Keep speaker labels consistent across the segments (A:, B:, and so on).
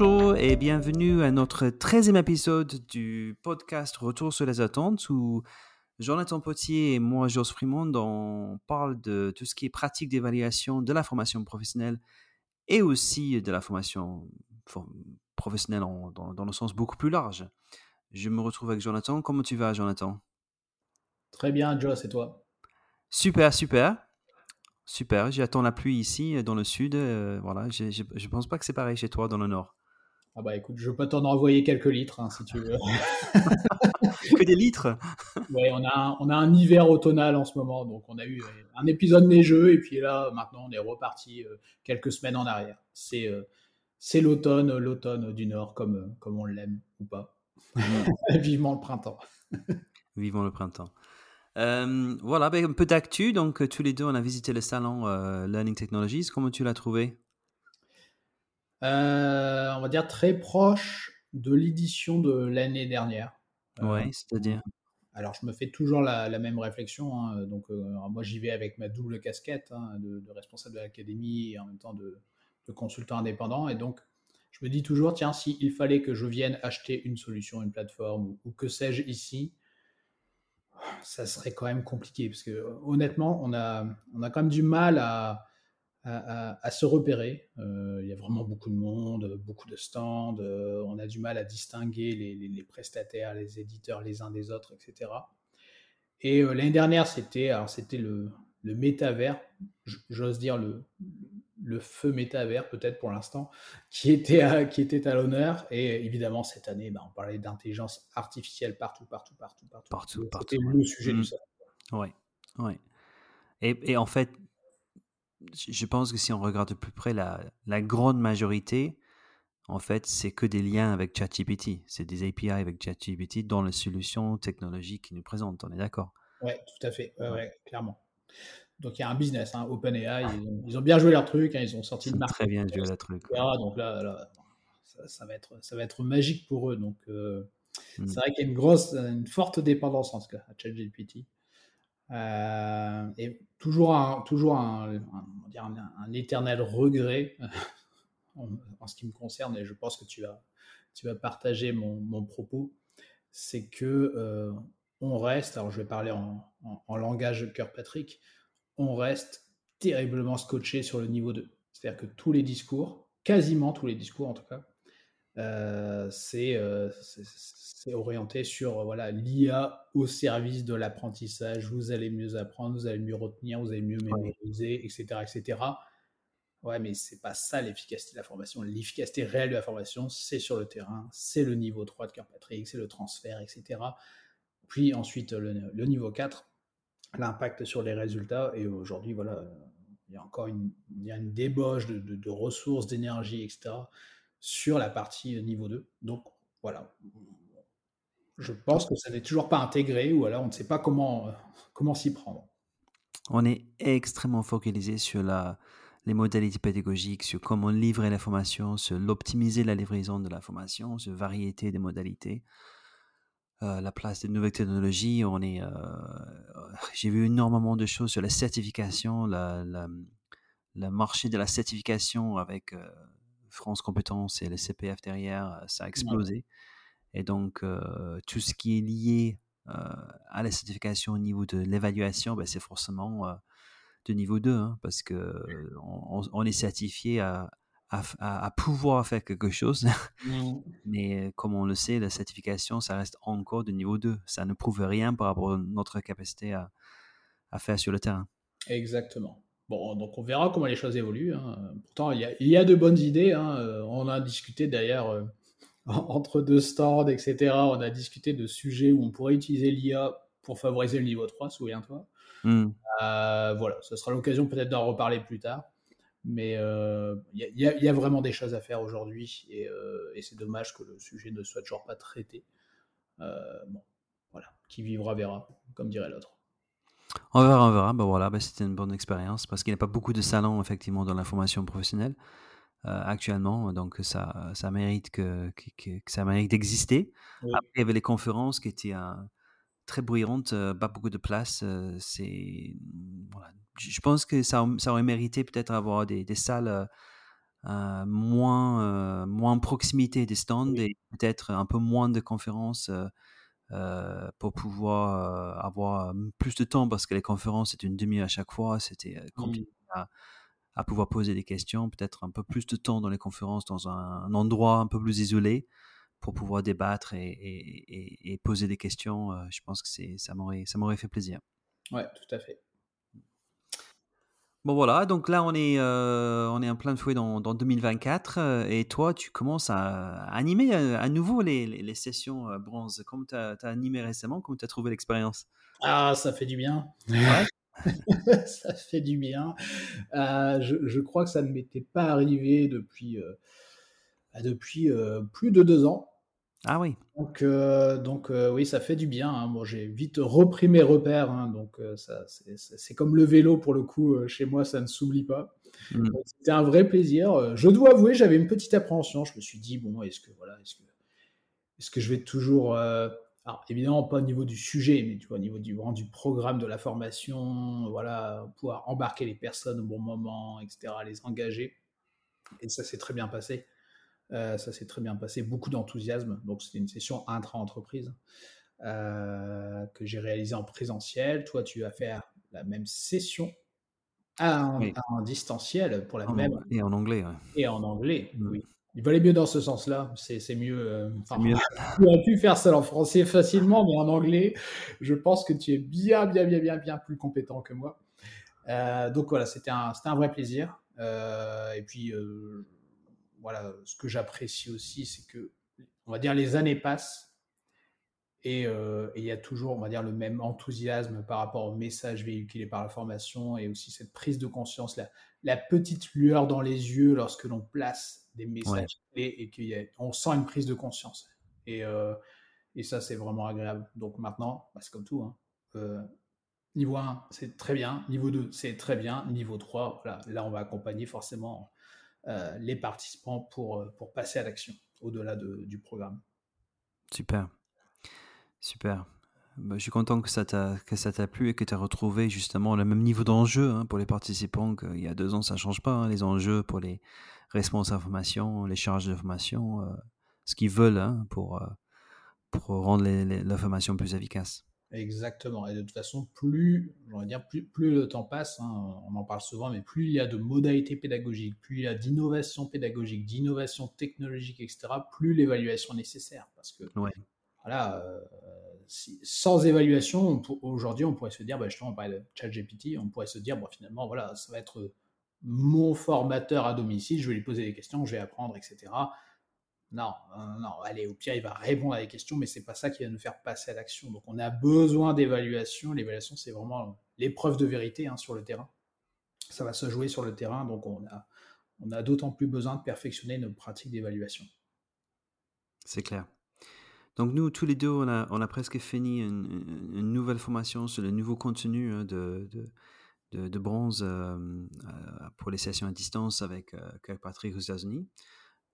A: Bonjour et bienvenue à notre 13e épisode du podcast Retour sur les attentes où Jonathan Potier et moi, Jos Frimond, on parle de tout ce qui est pratique d'évaluation de la formation professionnelle et aussi de la formation professionnelle dans, dans le sens beaucoup plus large. Je me retrouve avec Jonathan. Comment tu vas, Jonathan?
B: Très bien, Joss, et toi?
A: Super, super. Super, j'attends la pluie ici dans le sud. Euh, voilà, je ne pense pas que c'est pareil chez toi dans le nord.
B: Ah bah écoute, je peux t'en envoyer quelques litres hein, si tu veux.
A: que des litres?
B: Oui, on a, un, on a un hiver automnal en ce moment, donc on a eu euh, un épisode neigeux et puis là maintenant on est reparti quelques semaines en arrière. C'est c'est l'automne, l'automne du nord comme, comme on l'aime ou pas. Vivement le printemps.
A: Vivement le printemps. Euh, voilà, ben, un peu d'actu. Donc, euh, tous les deux, on a visité le salon euh, Learning Technologies. Comment tu l'as trouvé?
B: On va dire très proche de l'édition de l'année dernière.
A: Oui, c'est-à-dire
B: Alors, je me fais toujours la, même réflexion. Hein. Donc, moi, j'y vais avec ma double casquette hein, de, responsable de l'académie et en même temps de, consultant indépendant. Et donc, je me dis toujours, tiens, s'il fallait que je vienne acheter une solution, une plateforme ou que sais-je ici, ça serait quand même compliqué parce que honnêtement, on a, on a quand même du mal à, à, se repérer. Euh, il y a vraiment beaucoup de monde, beaucoup de stands. Euh, on a du mal à distinguer les, les, prestataires, les éditeurs les uns des autres, etc. Et euh, l'année dernière, c'était c'était le, le métavers, j'ose dire le, le feu métavers peut-être pour l'instant, qui était à, qui était à l'honneur. Et évidemment, cette année, bah, on parlait d'intelligence artificielle partout, partout, partout, partout.
A: Partout,
B: C'était le sujet du mmh. salon.
A: Oui, oui. Et, et, en fait, je pense que si on regarde de plus près, la, la grande majorité, en fait, c'est que des liens avec ChatGPT. C'est des API avec ChatGPT dans les solutions technologiques qu'ils nous présentent. On est d'accord?
B: Oui, tout à fait. Ouais, clairement. Donc il y a un business, hein, OpenAI, ils ont, bien joué leur truc, hein, ils ont sorti
A: une marque. Très bien joué
B: leur
A: truc.
B: Donc là, ça, va être, ça va être magique pour eux. Donc euh, hmm. c'est vrai qu'il y a une grosse, une forte dépendance en ce cas à ChatGPT. Euh, et toujours un, toujours un, un, éternel regret en, ce qui me concerne, et je pense que tu vas, tu vas partager mon, mon propos, c'est que euh, on reste, alors je vais parler en, en, langage Kirkpatrick, on reste terriblement scotché sur le niveau 2. C'est-à-dire que tous les discours, quasiment tous les discours en tout cas, c'est orienté sur voilà l'IA au service de l'apprentissage. Vous allez mieux apprendre, vous allez mieux retenir, vous allez mieux mémoriser, etc., etc. Ouais, mais c'est pas ça l'efficacité de la formation. L'efficacité réelle de la formation, c'est sur le terrain, c'est le niveau 3 de Kirkpatrick, c'est le transfert, etc. Puis ensuite, le, niveau 4, l'impact sur les résultats. Et aujourd'hui, voilà, il y a encore une, il y a une débauche de, ressources, d'énergie, etc. sur la partie niveau 2. Donc, voilà. Je pense que ça n'est toujours pas intégré ou alors on ne sait pas comment, comment s'y prendre.
A: On est extrêmement focalisé sur la, les modalités pédagogiques, sur comment livrer l'information, sur l'optimiser la livraison de l'information, sur variété des modalités. Euh, la place des nouvelles technologies. On est, euh, j'ai vu énormément de choses sur la certification, la, le marché de la certification avec euh, France Compétences et le CPF derrière, ça a explosé. Et donc, tout ce qui est lié à la certification au niveau de l'évaluation, ben, c'est forcément de niveau 2, hein, parce que on, on, est certifié à, à, pouvoir faire quelque chose. Mais comme on le sait, la certification, ça reste encore de niveau 2. Ça ne prouve rien par rapport à notre capacité à, à faire sur le terrain.
B: Exactement. Bon, donc on verra comment les choses évoluent. Hein. Pourtant, il y, a, il y, a, de bonnes idées. Hein. Euh, on a discuté d'ailleurs euh, entre deux stands, etc. On a discuté de sujets où on pourrait utiliser l'IA pour favoriser le niveau 3, souviens-toi. Mmh. Euh, voilà, ce sera l'occasion peut-être d'en reparler plus tard. Mais il euh, y, a vraiment des choses à faire aujourd'hui euh, et, c'est dommage que le sujet ne soit toujours pas traité. Bon, voilà, qui vivra verra, comme dirait l'autre.
A: On verra, on verra. Ben voilà, ben c'était une bonne expérience parce qu'il n'y a pas beaucoup de salons effectivement dans l'information professionnelle actuellement, donc ça, ça mérite que, que, ça mérite d'exister. Après, il y avait les conférences qui étaient très bruyantes, pas beaucoup de place. c'est voilà, je pense que ça, ça aurait mérité peut-être avoir des, des salles moins, moins proximité des stands et peut-être un peu moins de conférences pour pouvoir avoir plus de temps parce que les conférences, c'est une demi à chaque fois. C'était compliqué à, à, pouvoir poser des questions. Peut-être un peu plus de temps dans les conférences, dans un, endroit un peu plus isolé pour pouvoir débattre et, et, et poser des questions. je pense que ça m'aurait fait plaisir.
B: Ouais, tout à fait.
A: Bon voilà, donc là on est, euh, on est en plein fouet dans, dans 2024 euh, et toi tu commences à, animer euh, à, nouveau les, les, sessions bronze. Comme tu as, animé récemment, comment tu as trouvé l'expérience?
B: Ah, ça fait du bien. ça fait du bien. je, je, crois que ça ne m'était pas arrivé depuis, depuis plus de deux ans.
A: Ah oui.
B: Donc, euh, donc euh, oui, ça fait du bien. Hein. Bon, j'ai vite repris mes repères, hein, donc euh, ça, c'est comme le vélo pour le coup. chez moi, ça ne s'oublie pas. Mmh. C'était un vrai plaisir. Je dois avouer, j'avais une petite appréhension. Je me suis dit bon, est-ce que voilà, est-ce que, est-ce que je vais toujours alors évidemment pas au niveau du sujet, mais tu vois, au niveau du, du programme de la formation, voilà, pouvoir embarquer les personnes au bon moment, etc., les engager. Et ça s'est très bien passé. Euh, ça s'est très bien passé, beaucoup d'enthousiasme. Donc, c'était une session intra-entreprise euh, que j'ai réalisée en présentiel. Toi, tu vas faire la même session en, distanciel pour la même.
A: Et en anglais.
B: Et en anglais, mm. oui. Il valait mieux dans ce sens-là. C'est mieux. Euh, mieux. tu aurais pu faire ça en français facilement, mais en anglais, je pense que tu es bien, bien, bien, bien, bien plus compétent que moi. donc voilà, c'était un, un vrai plaisir. et puis, voilà, ce que j'apprécie aussi, c'est que, on va dire, les années passent euh, et il y a toujours, on va dire, le même enthousiasme par rapport au message véhiculé par la formation et aussi cette prise de conscience, la, la petite lueur dans les yeux lorsque l'on place des messages et qu'on sent une prise de conscience. Et, euh, et ça, c'est vraiment agréable. Donc maintenant, bah, c'est comme tout. Hein. Euh, niveau 1, c'est très bien. Niveau 2, c'est très bien. Niveau 3, voilà, là, on va accompagner forcément les participants pour, euh, pour passer à l'action au-delà de, du programme.
A: Super. Super. Bah, je suis content que ça t'a plu et que tu as retrouvé justement le même niveau d'enjeu hein, pour les participants qu'il y a deux ans, ça ne change pas. Hein, les enjeux pour les responsables formation, les charges de formation, euh, ce qu'ils veulent hein, pour, pour rendre formation plus efficace.
B: Exactement. Et de toute façon, plus, dire, plus, plus le temps passe, hein, on en parle souvent, mais plus il y a de modalités pédagogiques, plus il y a d'innovation pédagogique, d'innovation technologique, etc., plus l'évaluation est nécessaire. Parce que, voilà, euh, sans évaluation, aujourd'hui, on pourrait se dire, bah, justement, on parlait de ChatGPT, on pourrait se dire, bon, finalement, voilà, ça va être mon formateur à domicile, je vais lui poser des questions, je vais apprendre, etc. Non, non, allez, au pire, il va répondre à des questions, mais c'est pas ça qui va nous faire passer à l'action. Donc, on a besoin d'évaluation. L'évaluation, c'est vraiment l'épreuve de vérité hein, sur le terrain. Ça va se jouer sur le terrain, donc on a, d'autant plus besoin de perfectionner nos pratiques d'évaluation.
A: C'est clair. Donc nous, tous les deux, on a, presque fini une, nouvelle formation sur le nouveau contenu hein, de, bronze euh, euh, pour les sessions à distance avec euh, Patrick aux États-Unis.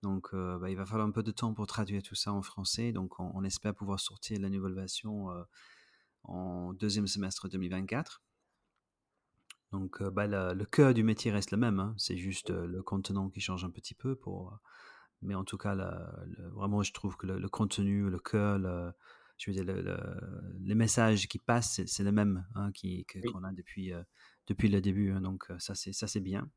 A: Donc, euh, bah, il va falloir un peu de temps pour traduire tout ça en français. Donc, on, espère pouvoir sortir la nouvelle version euh, en deuxième semestre 2024. Donc, euh, bah, le, cœur du métier reste le même. Hein. C'est juste le contenant qui change un petit peu. Pour, mais en tout cas, vraiment, je trouve que le, contenu, le cœur, je veux dire, les messages qui passent, c'est le même hein, qu'on a depuis, depuis le début. Hein. donc, ça, c'est bien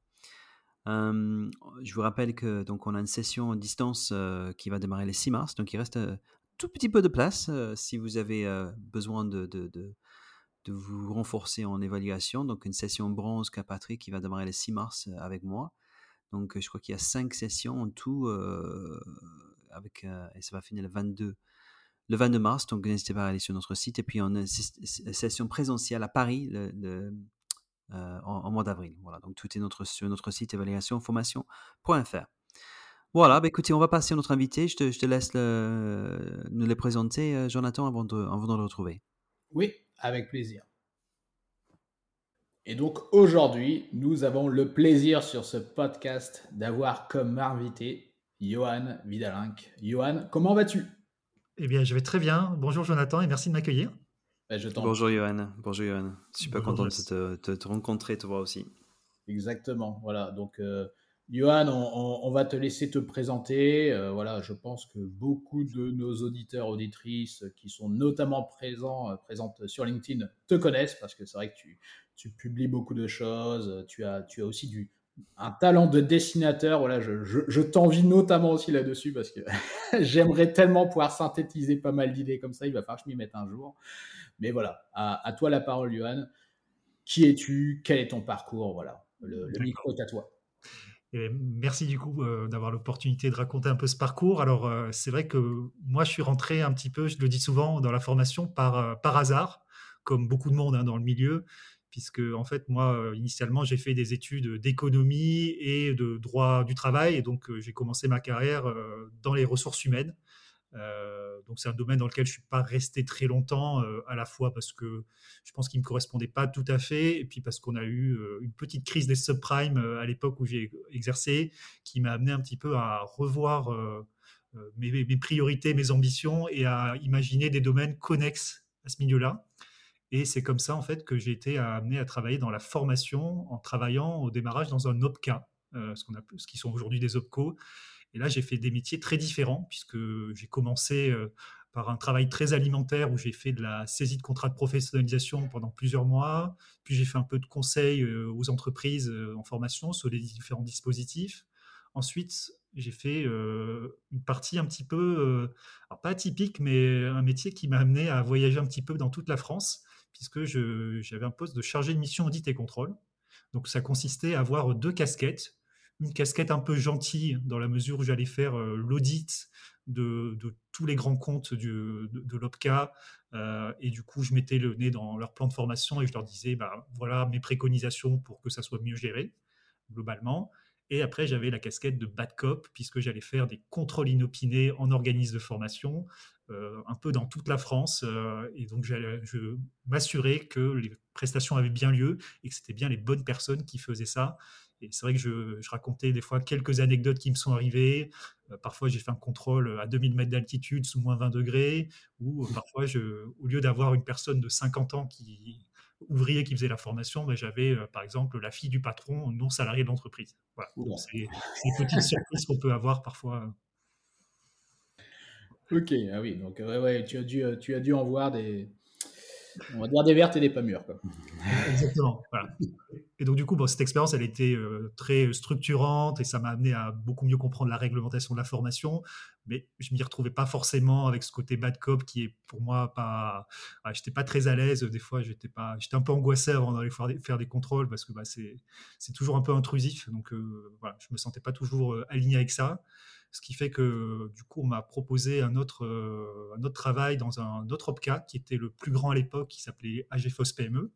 A: je vous rappelle que donc on a une session en distance qui va démarrer le 6 mars, donc il reste un tout petit peu de place si vous avez besoin de, de, de, vous renforcer en évaluation. Donc une session bronze qu'a Patrick qui va démarrer le 6 mars avec moi. Donc je crois qu'il y a cinq sessions en tout avec et ça va finir le 22 le 22 mars. Donc n'hésitez pas à aller sur notre site et puis on a une session présentielle à Paris en, mois d'avril. Voilà, donc tout est notre, sur notre site évaluationformation.fr. Voilà, bah écoutez, on va passer à notre invité. Je te, je te laisse le, nous les présenter, euh, Jonathan, avant de, avant de le retrouver.
B: Oui, avec plaisir. Et donc aujourd'hui, nous avons le plaisir sur ce podcast d'avoir comme invité Johan Vidalink. Johan, comment vas-tu?
C: Eh bien, je vais très bien. Bonjour Jonathan et merci de m'accueillir.
A: Bah, Bonjour Johan. Bonjour Johan. Super content de te, te, rencontrer, toi aussi.
B: Exactement. Voilà. Donc, euh, Johan, on, va te laisser te présenter. Euh, voilà, je pense que beaucoup de nos auditeurs, auditrices qui sont notamment présents, euh, présentes sur LinkedIn te connaissent parce que c'est vrai que tu, tu, publies beaucoup de choses. Tu as, tu as aussi du, un talent de dessinateur. Voilà, je, je, t'envie notamment aussi là-dessus parce que j'aimerais tellement pouvoir synthétiser pas mal d'idées comme ça. Il va falloir que je m'y mette un jour. Mais voilà, à, toi la parole, Johan. Qui es-tu? Quel est ton parcours? Voilà, le, le micro est à toi
C: merci du coup euh, d'avoir l'opportunité de raconter un peu ce parcours. Alors euh, c'est vrai que moi je suis rentré un petit peu, je le dis souvent, dans la formation par, euh, par hasard, comme beaucoup de monde hein, dans le milieu, puisque en fait moi initialement j'ai fait des études d'économie et de droit du travail, et donc j'ai commencé ma carrière dans les ressources humaines. Euh, donc c'est un domaine dans lequel je suis pas resté très longtemps, euh, à la fois parce que je pense qu'il me correspondait pas tout à fait, et puis parce qu'on a eu euh, une petite crise des subprimes à l'époque où j'ai exercé, qui m'a amené un petit peu à revoir mes, mes, priorités, mes ambitions, et à imaginer des domaines connexes à ce milieu-là. Et c'est comme ça en fait que j'ai été amené à travailler dans la formation en travaillant au démarrage dans un OPCA, ce, qu'on a, ce qui sont aujourd'hui des OPCO, et là, j'ai fait des métiers très différents, puisque j'ai commencé euh, par un travail très alimentaire où j'ai fait de la saisie de contrats de professionnalisation pendant plusieurs mois. Puis j'ai fait un peu de conseil euh, aux entreprises euh, en formation sur les différents dispositifs. Ensuite, j'ai fait une partie un petit peu, pas atypique, mais un métier qui m'a amené à voyager un petit peu dans toute la France, puisque j'avais un poste de chargé de mission audit et contrôle. Donc ça consistait à avoir deux casquettes, une casquette un peu gentille dans la mesure où j'allais faire euh, l'audit de, tous les grands comptes de, l'OPCA. Euh, et du coup, je mettais le nez dans leur plan de formation et je leur disais, bah, voilà mes préconisations pour que ça soit mieux géré, globalement. Et après, j'avais la casquette de bad cop, puisque j'allais faire des contrôles inopinés en organisme de formation, euh, un peu dans toute la France. et donc, je m'assurais que les prestations avaient bien lieu et que c'était bien les bonnes personnes qui faisaient ça et c'est vrai que je, racontais des fois quelques anecdotes qui me sont arrivées. Euh, parfois, j'ai fait un contrôle à 2000 mètres d'altitude sous moins 20 degrés, ou euh, parfois, au lieu d'avoir une personne de 50 ans qui ouvrier qui faisait la formation, ben, j'avais euh, par exemple la fille du patron non salarié de l'entreprise. Voilà. C'est des petites surprises qu'on peut avoir parfois.
B: Ok, ah oui, donc ouais, tu, as dû, tu as dû en voir des, on va dire des vertes et des pas mûres.
C: Exactement. Et donc, du coup, cette expérience, elle était euh, très structurante et ça m'a amené à beaucoup mieux comprendre la réglementation de la formation. Mais je m'y retrouvais pas forcément avec ce côté bad cop qui est pour moi pas. Je j'étais pas très à l'aise. Des fois, j'étais pas. J'étais un peu angoissé avant d'aller faire des, contrôles parce que bah, c'est toujours un peu intrusif. Donc, euh, voilà, je me sentais pas toujours euh, aligné avec ça. Ce qui fait que du coup, on m'a proposé un autre, euh, un autre travail dans un autre OPCA qui était le plus grand à l'époque, qui s'appelait AGFOS PME.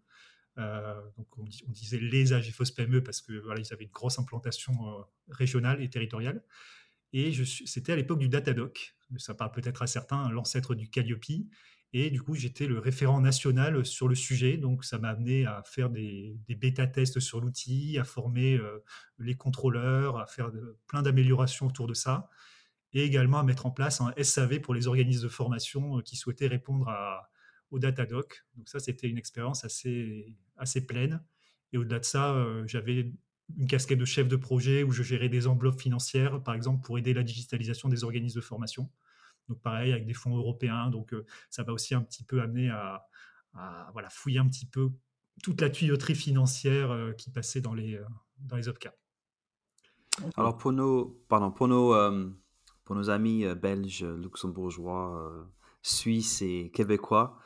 C: Euh, donc on, disait les AGFOS PME parce que voilà, ils avaient une grosse implantation euh, régionale et territoriale. Et c'était à l'époque du Datadoc. Ça parle peut-être à certains, l'ancêtre du Calliope. Et du coup, j'étais le référent national sur le sujet. Donc, ça m'a amené à faire des, bêta-tests sur l'outil, à former euh, les contrôleurs, à faire plein d'améliorations autour de ça. Et également à mettre en place un SAV pour les organismes de formation euh, qui souhaitaient répondre au Datadoc. Donc, ça, c'était une expérience assez, assez pleine. Et au-delà de ça, euh, j'avais une casquette de chef de projet où je gérais des enveloppes financières, par exemple, pour aider la digitalisation des organismes de formation. Donc pareil, avec des fonds européens. Donc euh, ça va aussi un petit peu amener à, voilà, fouiller un petit peu toute la tuyauterie financière euh, qui passait dans les, euh, dans les OPCA.
A: Alors pour nos, pardon, pour nos, pour nos amis belges, luxembourgeois, suisses et québécois,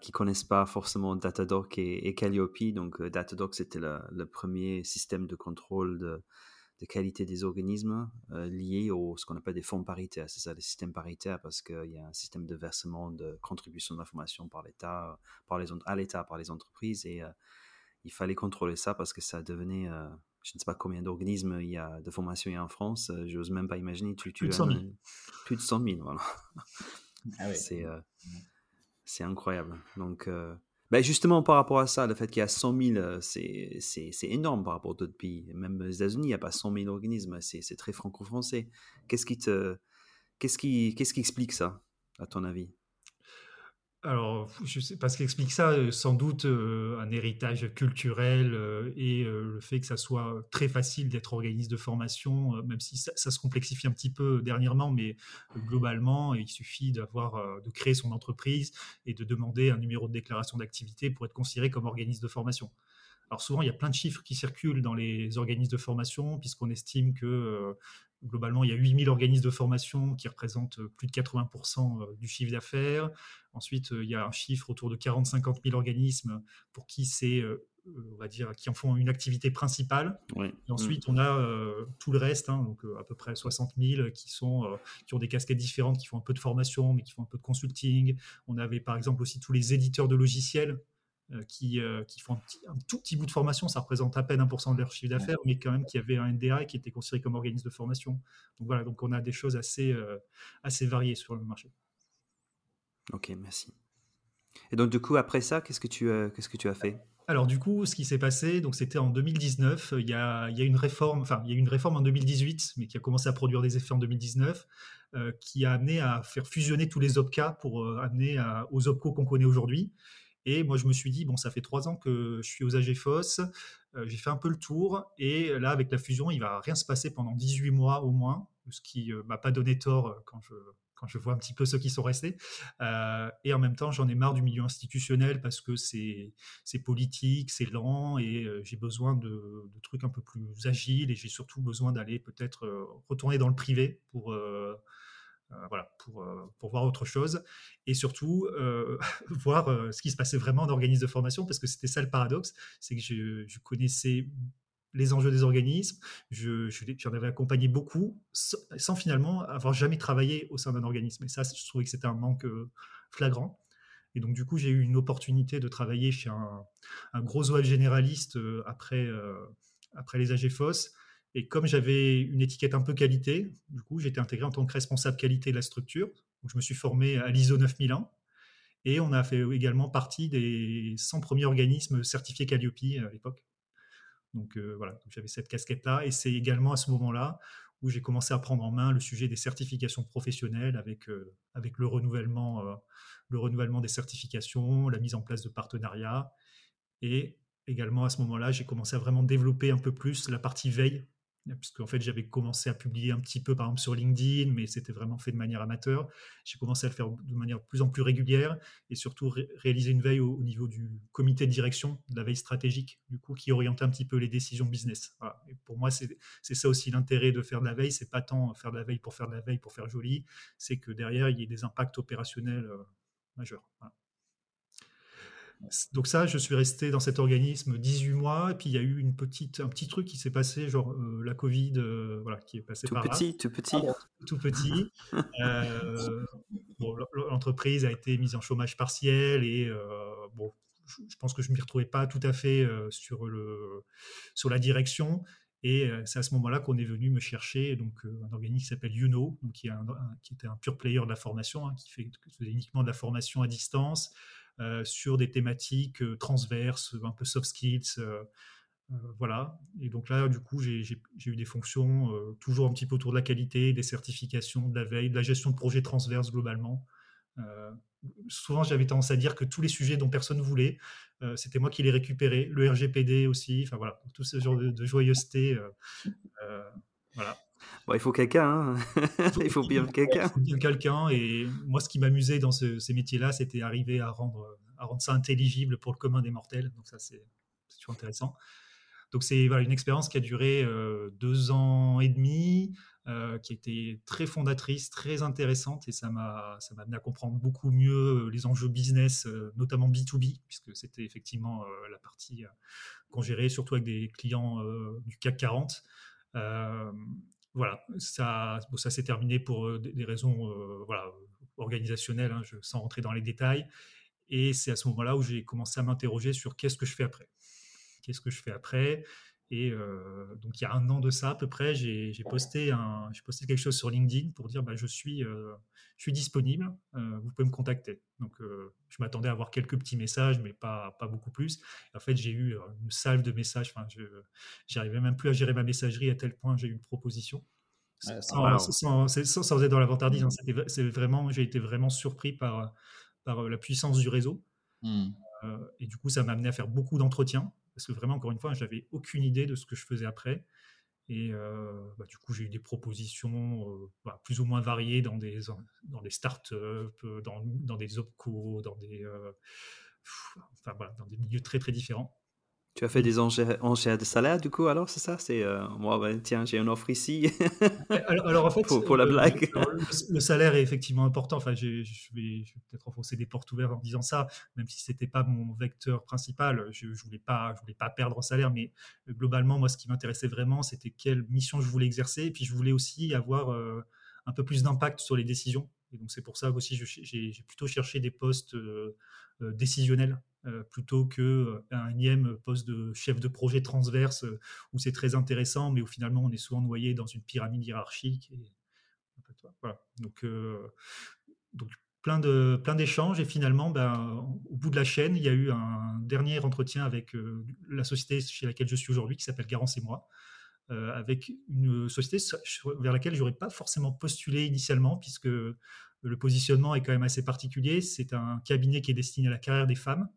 A: qui connaissent pas forcément Datadoc et, Calliope. Donc, Datadoc, c'était le, premier système de contrôle de, de qualité des organismes euh, liés au ce qu'on appelle des fonds paritaires. C'est ça, des systèmes paritaires, parce qu'il y a un système de versement de contribution d'information par l'État, par les à l'État, par les entreprises, et euh, il fallait contrôler ça parce que ça devenait, euh, je ne sais pas combien d'organismes il y a de formation il y a en France, je n'ose même pas imaginer.
C: Tu, plus, de 100 000.
A: plus de 100 000. voilà. Ah c'est c'est incroyable. Donc ben justement, par rapport à ça, le fait qu'il y a 100 000, euh, c'est énorme par rapport à d'autres pays. Même aux États-Unis, il n'y a pas 100 000 organismes. C'est très franco-français. Qu'est-ce qui, qu'est-ce qui, qu'est-ce qui explique ça, à ton avis?
C: Alors, je sais pas ce qui explique ça, euh, sans doute euh, un héritage culturel euh, et le fait que ça soit très facile d'être organisme de formation, même si ça, se complexifie un petit peu dernièrement, mais globalement, il suffit d'avoir, de créer son entreprise et de demander un numéro de déclaration d'activité pour être considéré comme organisme de formation. Alors souvent, il y a plein de chiffres qui circulent dans les organismes de formation, puisqu'on estime que globalement, il y a 8000 organismes de formation qui représentent plus de 80% du chiffre d'affaires. Ensuite, il y a un chiffre autour de 40-50 000 organismes pour qui c'est, on va dire, qui en font une activité principale. Et ensuite, on a tout le reste, hein, donc à peu près 60 000 qui, sont, qui ont des casquettes différentes, qui font un peu de formation, mais qui font un peu de consulting. On avait par exemple aussi tous les éditeurs de logiciels euh, qui, euh, qui, font un, tout petit bout de formation, ça représente à peine 1% de leur chiffre d'affaires, mais quand même qui avait un NDA et qui était considéré comme organisme de formation. Donc voilà, donc on a des choses assez, euh, assez variées sur le marché.
A: Ok, merci. Et donc du coup, après ça, qu'est-ce que tu, qu'est-ce que tu as fait?
C: Alors du coup, ce qui s'est passé, donc c'était en 2019. Il y, a, il y a une réforme, enfin il y a une réforme en 2018, mais qui a commencé à produire des effets en 2019, qui a amené à faire fusionner tous les OPCA pour amener aux OPCO qu'on connaît aujourd'hui. Et moi, je me suis dit, bon, ça fait trois ans que je suis aux AGFOS, euh, j'ai fait un peu le tour, et là, avec la fusion, il va rien se passer pendant 18 mois au moins, ce qui euh, m'a pas donné tort euh, quand je, quand je vois un petit peu ceux qui sont restés. et en même temps, j'en ai marre du milieu institutionnel parce que c'est politique, c'est lent, et j'ai besoin de, de, trucs un peu plus agiles, et j'ai surtout besoin d'aller peut-être retourner dans le privé pour euh, voilà, pour, euh, pour voir autre chose et surtout euh, voir ce qui se passait vraiment en organisme de formation parce que c'était ça le paradoxe, c'est que je, connaissais les enjeux des organismes, j'en je, avais accompagné beaucoup sans, finalement avoir jamais travaillé au sein d'un organisme. Et ça, je trouvais que c'était un manque flagrant. Et donc, du coup, j'ai eu une opportunité de travailler chez un, gros OL généraliste après, après les AGFOS et comme j'avais une étiquette un peu qualité, du coup, j'ai été intégré en tant que responsable qualité de la structure. Donc, je me suis formé à l'ISO 9001 et on a fait également partie des 100 premiers organismes certifiés Calliope à l'époque. Donc euh, voilà, j'avais cette casquette-là et c'est également à ce moment-là où j'ai commencé à prendre en main le sujet des certifications professionnelles avec, euh, avec le, renouvellement, euh, le renouvellement des certifications, la mise en place de partenariats et également à ce moment-là, j'ai commencé à vraiment développer un peu plus la partie veille puisque en fait j'avais commencé à publier un petit peu par exemple sur LinkedIn, mais c'était vraiment fait de manière amateur. J'ai commencé à le faire de manière de plus en plus régulière et surtout réaliser une veille au, niveau du comité de direction, de la veille stratégique, du coup qui orientait un petit peu les décisions business. Pour moi, c'est ça aussi l'intérêt de faire de la veille, c'est pas tant faire de la veille pour faire de la veille pour faire joli, c'est que derrière il y ait des impacts opérationnels euh, majeurs. Donc ça, je suis resté dans cet organisme 18 mois, et puis il y a eu une petite, un petit truc qui s'est passé, genre euh, la Covid, euh, voilà, qui est passé
A: tout
C: par
A: petit,
C: là.
A: Tout petit,
C: tout petit. Euh, l'entreprise a été mise en chômage partiel, et bon, je pense que je ne m'y retrouvais pas tout à fait sur, le, sur la direction. Et c'est à ce moment-là qu'on est venu me chercher donc un organisme qui s'appelle YouKnow, donc qui, est un, qui était un pure player de la formation, hein, qui, fait, qui faisait uniquement de la formation à distance, euh, sur des thématiques euh, transverses, un peu soft skills. Euh, voilà. Et donc là, du coup, j'ai eu des fonctions toujours un petit peu autour de la qualité, des certifications, de la veille, de la gestion de projets transverses globalement. souvent, j'avais tendance à dire que tous les sujets dont personne ne voulait, c'était moi qui les récupérais. Le RGPD aussi, enfin voilà, tout ce genre de, de joyeuseté. voilà
A: il faut quelqu'un. Hein. il faut bien quelqu'un.
C: Il faut bien quelqu'un. Et moi, ce qui m'amusait dans ces métiers-là, c'était arriver à rendre, à rendre ça intelligible pour le commun des mortels. Donc ça, c'est toujours intéressant. Donc c'est voilà, une expérience qui a duré euh, deux ans et demi, euh, qui était très fondatrice, très intéressante, et ça m'a ça m'a amené à comprendre beaucoup mieux les enjeux business, euh, notamment B2B, puisque c'était effectivement la partie qu'on gérait surtout avec des clients du CAC 40 voilà, ça, ça s'est terminé pour euh, des, raisons euh, voilà, organisationnelles, hein, sans rentrer dans les détails. Et c'est à ce moment-là où j'ai commencé à m'interroger sur qu'est-ce que je fais après. Qu'est-ce que je fais après? Et euh, donc, il y a un an de ça à peu près, j'ai posté, un, posté quelque chose sur LinkedIn pour dire bah, je, suis, je suis disponible, vous pouvez me contacter. Donc, je m'attendais à avoir quelques petits messages, mais pas, pas beaucoup plus. En fait, j'ai eu une salve de messages. Enfin, je n'arrivais même plus à gérer ma messagerie à tel point j'ai eu une proposition. sans, sans, sans, être dans la vantardise, hein, vraiment, j'ai été vraiment surpris par, par la puissance du réseau. Mmh. et du coup, ça m'a amené à faire beaucoup d'entretiens parce que vraiment, encore une fois, j'avais aucune idée de ce que je faisais après. Et bah, du coup, j'ai eu des propositions bah, plus ou moins variées dans des, dans des startups, dans, dans des opcos, dans des milieux très très différents.
A: Tu as fait des enchères, de salaire, du coup, alors, c'est ça? C'est euh, moi, ben, tiens, j'ai une offre ici.
C: alors, en fait, pour, la blague. Le, salaire est effectivement important. Enfin, je vais, peut-être enfoncer des portes ouvertes en disant ça, même si c'était pas mon vecteur principal. Je, ne voulais pas, je voulais pas perdre en salaire, mais globalement, moi, ce qui m'intéressait vraiment, c'était quelle mission je voulais exercer. Et puis, je voulais aussi avoir euh, un peu plus d'impact sur les décisions. Et donc, c'est pour ça aussi, j'ai plutôt cherché des postes euh, décisionnels euh, plutôt qu'un euh, énième poste de chef de projet transverse euh, où c'est très intéressant, mais où finalement on est souvent noyé dans une pyramide hiérarchique. Voilà. Donc, donc plein de plein d'échanges et finalement, ben, au bout de la chaîne, il y a eu un dernier entretien avec la société chez laquelle je suis aujourd'hui, qui s'appelle Garance et moi. avec une société vers laquelle j'aurais pas forcément postulé initialement, puisque le positionnement est quand même assez particulier. C'est un cabinet qui est destiné à la carrière des femmes,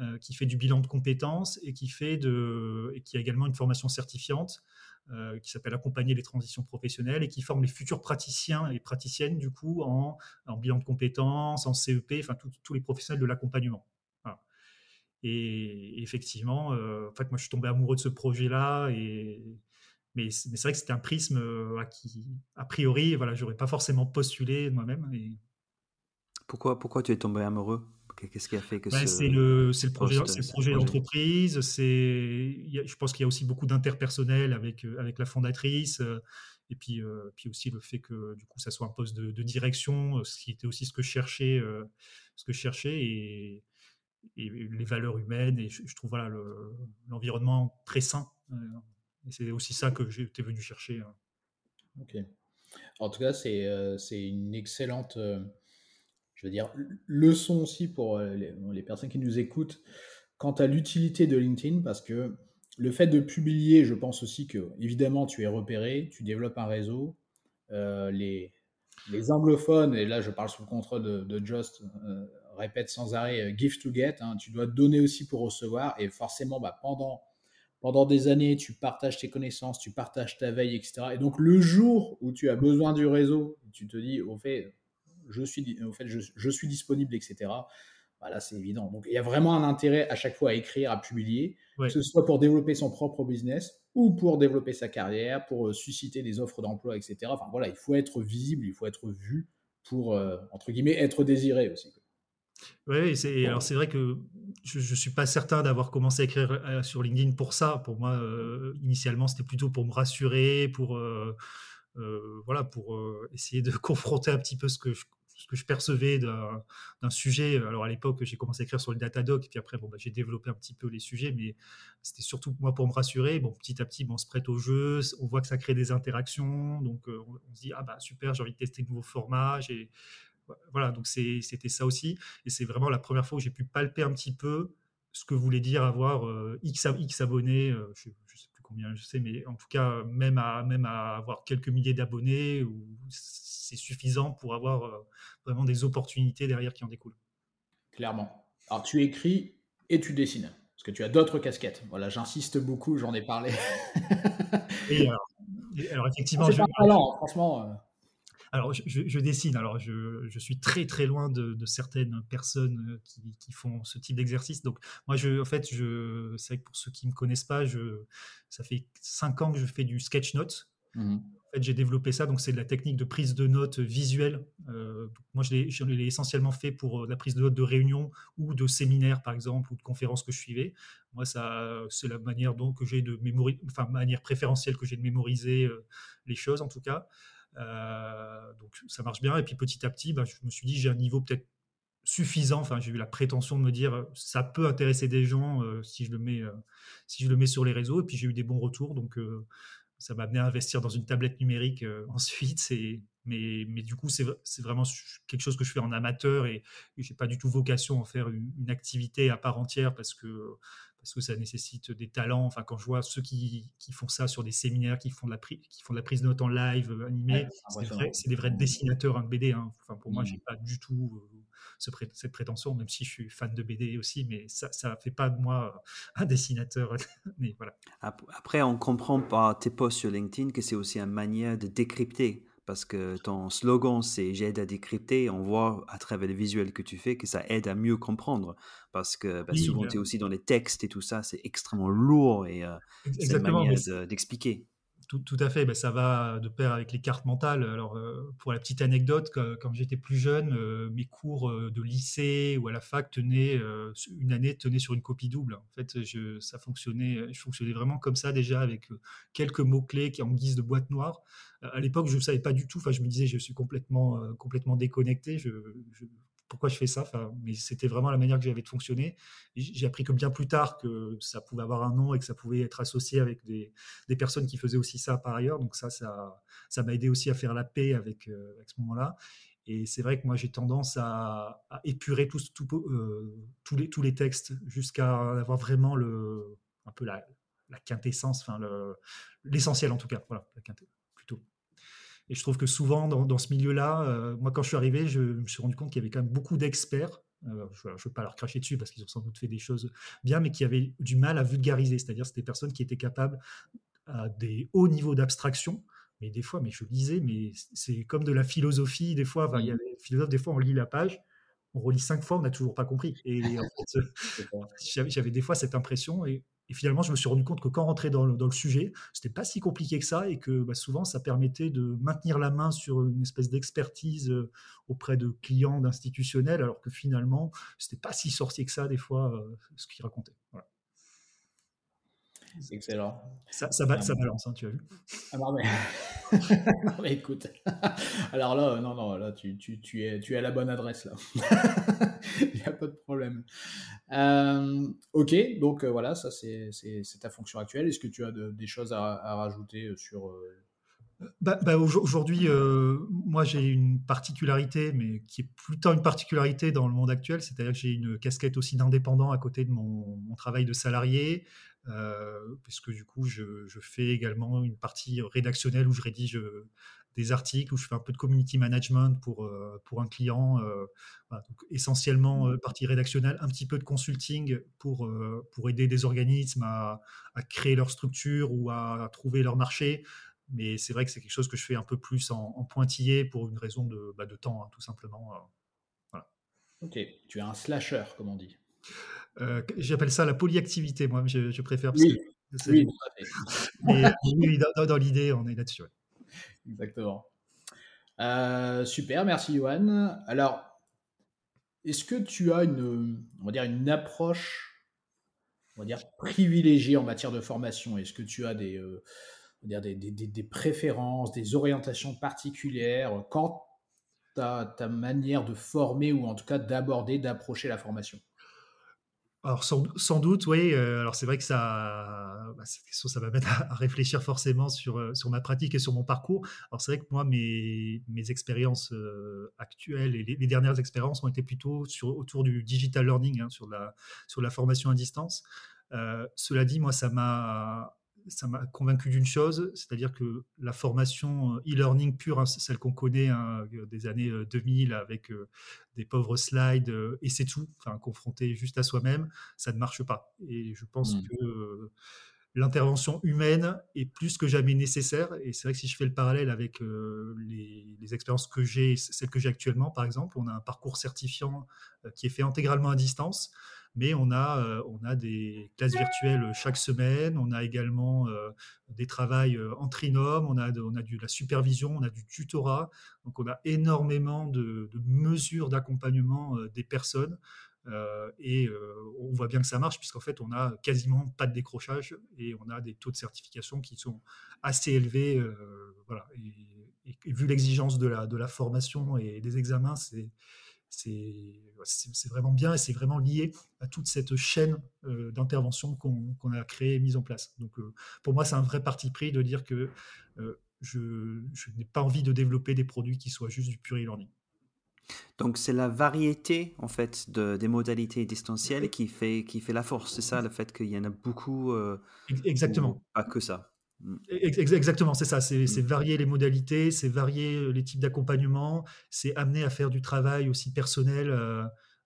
C: euh, qui fait du bilan de compétences et qui, fait de, qui a également une formation certifiante euh, qui s'appelle Accompagner les transitions professionnelles et qui forme les futurs praticiens et praticiennes du coup en, bilan de compétences, en CEP, enfin tous les professionnels de l'accompagnement. Et, effectivement, euh, en fait, moi je suis tombé amoureux de ce projet-là et mais, c'est vrai que c'était un prisme à qui, a priori, voilà, j'aurais pas forcément postulé moi-même.
A: Pourquoi, pourquoi tu es tombé amoureux? Qu'est-ce qui a fait que
C: bah, C'est le, le, projet, le projet d'entreprise. Je pense qu'il y a aussi beaucoup d'interpersonnel avec, euh, avec la fondatrice. Euh, et puis, euh, puis aussi le fait que du coup, ça soit un poste de, direction, ce qui était aussi ce que je cherchais, ce que je cherchais et, et les valeurs humaines. Et je, trouve voilà, l'environnement très sain. c'est aussi ça que j'étais venu chercher. Hein.
B: Ok. En tout cas, c'est une excellente je veux dire, leçon aussi pour euh, les, personnes qui nous écoutent quant à l'utilité de LinkedIn, parce que le fait de publier, je pense aussi que, évidemment, tu es repéré, tu développes un réseau. Euh, les, anglophones, et là je parle sous le contrôle de, Just, euh, répètent sans arrêt give to get. Hein, tu dois donner aussi pour recevoir, et forcément, bah, pendant, pendant des années, tu partages tes connaissances, tu partages ta veille, etc. Et donc, le jour où tu as besoin du réseau, tu te dis, au fait, je suis, en fait, je, suis disponible, etc. Voilà, c'est évident. Donc, il y a vraiment un intérêt à chaque fois à écrire, à publier, que ce soit pour développer son propre business ou pour développer sa carrière, pour euh, susciter des offres d'emploi, etc. Enfin, voilà, il faut être visible, il faut être vu pour, euh, entre guillemets, être désiré aussi.
C: Oui, c'est, alors c'est vrai que je ne suis pas certain d'avoir commencé à écrire euh, sur LinkedIn pour ça. Pour moi, initialement, c'était plutôt pour me rassurer, pour, voilà, pour essayer de confronter un petit peu ce que je, ce que je percevais d'un sujet. Alors à l'époque, j'ai commencé à écrire sur le Datadog, puis après, bon, bah, j'ai développé un petit peu les sujets, mais c'était surtout moi pour me rassurer. Bon, petit à petit, bon, on se prête au jeu, on voit que ça crée des interactions, donc euh, on, se dit ah bah super, j'ai envie de tester de nouveaux formats. Voilà, donc c'était ça aussi, et c'est vraiment la première fois où j'ai pu palper un petit peu ce que voulait dire avoir euh, X, X abonnés, euh, je, sais combien je sais, mais en tout cas, même à, même à avoir quelques milliers d'abonnés, c'est suffisant pour avoir vraiment des opportunités derrière qui en découlent.
B: Clairement. Alors tu écris et tu dessines, parce que tu as d'autres casquettes. Voilà, j'insiste beaucoup, j'en ai parlé.
C: alors, effectivement,
B: je, talent, franchement.
C: Alors, je, dessine. Alors, je, suis très très loin de, certaines personnes euh, qui, font ce type d'exercice. Donc, moi, je, en fait, je, c'est vrai que pour ceux qui me connaissent pas, je, ça fait cinq ans que je fais du sketch note. Mmh fait, j'ai développé ça, donc c'est de la technique de prise de notes visuelle. Euh, moi, je l'ai essentiellement fait pour euh, la prise de notes de réunion ou de séminaires, par exemple, ou de conférences que je suivais. Moi, ça, c'est la manière donc que j'ai de mémoriser, enfin, manière préférentielle que j'ai de mémoriser euh, les choses, en tout cas. Donc, ça marche bien. Et puis, petit à petit, bah, je me suis dit, j'ai un niveau peut-être suffisant. Enfin, j'ai eu la prétention de me dire, ça peut intéresser des gens si je le mets, si je le mets sur les réseaux. Et puis, j'ai eu des bons retours. Donc, ça m'a amené à investir dans une tablette numérique euh, ensuite. Mais, mais du coup, c'est vraiment quelque chose que je fais en amateur et, je n'ai pas du tout vocation à en faire une, activité à part entière parce que, parce que ça nécessite des talents. Enfin, quand je vois ceux qui, qui font ça sur des séminaires, qui font de la, qui font de la prise de notes en live euh, animé, c'est des vrais dessinateurs hein, de BD. Hein. Enfin, pour moi, je n'ai mmh. pas du tout. Euh, cette prétention, même si je suis fan de BD aussi, mais ça ne fait pas de moi un dessinateur. mais voilà.
A: Après, on comprend par tes posts sur LinkedIn que c'est aussi une manière de décrypter parce que ton slogan c'est j'aide à décrypter, on voit à travers les visuels que tu fais que ça aide à mieux comprendre parce que bah, souvent tu es aussi dans les textes et tout ça, c'est extrêmement lourd et euh, c'est une manière d'expliquer.
C: Tout, à fait, ben, ça va de pair avec les cartes mentales. Alors, euh, pour la petite anecdote, quand, j'étais plus jeune, euh, mes cours euh, de lycée ou à la fac tenaient, une année tenaient sur une copie double. En fait, je, ça fonctionnait, je fonctionnais vraiment comme ça déjà, avec quelques mots-clés qui en guise de boîte noire. À l'époque, je ne savais pas du tout, enfin, je me disais, je suis complètement, complètement déconnecté, je, pourquoi je fais ça. Mais c'était vraiment la manière que j'avais de fonctionner. J'ai appris que bien plus tard que ça pouvait avoir un nom et que ça pouvait être associé avec des, des personnes qui faisaient aussi ça par ailleurs. Donc ça, ça, ça m'a aidé aussi à faire la paix avec, euh, ce moment-là. Et c'est vrai que moi, j'ai tendance à, épurer tout, euh, tous, les, tous les textes jusqu'à avoir vraiment le, un peu la, la quintessence, enfin l'essentiel en tout cas. Voilà, la quintessence. Et je trouve que souvent, dans, ce milieu-là, euh, moi, quand je suis arrivé, je, me suis rendu compte qu'il y avait quand même beaucoup d'experts. Euh, je ne veux pas leur cracher dessus parce qu'ils ont sans doute fait des choses bien, mais qui avaient du mal à vulgariser. C'est-à-dire, c'était des personnes qui étaient capables à des hauts niveaux d'abstraction. Mais des fois, mais je lisais, mais c'est comme de la philosophie. Des fois, il y a des philosophes, des fois, on lit la page, on relit cinq fois, on n'a toujours pas compris. Et en fait, j'avais des fois cette impression. Et et finalement, je me suis rendu compte que quand on rentrait dans le, dans le sujet, c'était pas si compliqué que ça et que bah, souvent, ça permettait de maintenir la main sur une espèce d'expertise euh, auprès de clients, d'institutionnels, alors que finalement, c'était pas si sorcier que ça, des fois, euh, ce qu'ils racontaient.
B: C'est excellent.
C: Ça, ça, balance, hein, tu as vu.
B: Ah non, mais... écoute. Alors là, non, non, là, tu, tu, tu, es, tu es à la bonne adresse, là. Il n'y a pas de problème. Euh, ok, donc euh, voilà, ça, c'est ta fonction actuelle. Est-ce que tu as des choses à, à, rajouter sur. Euh,
C: bah, bah, Aujourd'hui, moi j'ai une particularité, mais qui est plutôt une particularité dans le monde actuel, c'est-à-dire que j'ai une casquette aussi d'indépendant à côté de mon, mon, travail de salarié. Euh, puisque du coup, je, fais également une partie rédactionnelle où je rédige euh, des articles, où je fais un peu de community management pour, euh, pour un client, essentiellement mmh. partie rédactionnelle, un petit peu de consulting pour, pour aider des organismes à, créer leur structure ou à, trouver leur marché. Mais c'est vrai que c'est quelque chose que je fais un peu plus en, pointillé pour une raison de, bah, de temps, hein, tout simplement.
B: Ok, tu es un slasher, comme on dit.
C: Euh, j'appelle ça la polyactivité, moi, je, préfère.
B: oui, oui,
C: Mais, oui, dans, l'idée, on est là-dessus.
B: Exactement. Euh, super, merci Johan. Alors, est-ce que tu as une, on va dire, une approche, on va dire, privilégiée en matière de formation? Est-ce que tu as des, euh, dire des, des, des, préférences, des orientations particulières quant à ta manière de former ou en tout cas d'aborder, d'approcher la formation?
C: Alors sans, doute, oui. Euh, alors c'est vrai que ça, bah, cette question, ça va mettre à, réfléchir forcément sur, euh, sur ma pratique et sur mon parcours. Alors c'est vrai que moi, mes, mes expériences euh, actuelles et les, dernières expériences ont été plutôt sur, autour du digital learning, hein, sur, la, sur la formation à distance. cela dit, moi, ça m'a ça m'a convaincu d'une chose, c'est-à-dire que la formation euh, e-learning pure, hein, celle qu'on connaît hein, euh, des années 2000 euh, avec des pauvres slides et c'est tout, enfin confronté juste à soi-même, ça ne marche pas. Et je pense mmh. que l'intervention humaine est plus que jamais nécessaire. Et c'est vrai que si je fais le parallèle avec les, les, expériences que j'ai, celles que j'ai actuellement, par exemple, on a un parcours certifiant qui est fait intégralement à distance mais on a, euh, on a des classes virtuelles chaque semaine, on a également euh, des travails euh, en trinôme, on a, de, on a de la supervision, on a du tutorat, donc on a énormément de, mesures d'accompagnement des personnes. et on voit bien que ça marche puisqu'en fait on a quasiment pas de décrochage et on a des taux de certification qui sont assez élevés. voilà. Et, vu l'exigence de la, de la formation et des examens, c'est c'est vraiment bien et c'est vraiment lié à toute cette chaîne euh, d'intervention qu'on a créée et mise en place. Donc euh, pour moi, c'est un vrai parti pris de dire que euh, je, n'ai pas envie de développer des produits qui soient juste du pur e-learning.
A: Donc c'est la variété en fait de, des modalités distancielles qui fait, qui fait la force. C'est ça le fait qu'il y en a beaucoup.
C: Exactement.
A: Pas que ça.
C: Exactement, c'est ça. C'est mm. varier les modalités, c'est varier les types d'accompagnement, c'est amener à faire du travail aussi personnel.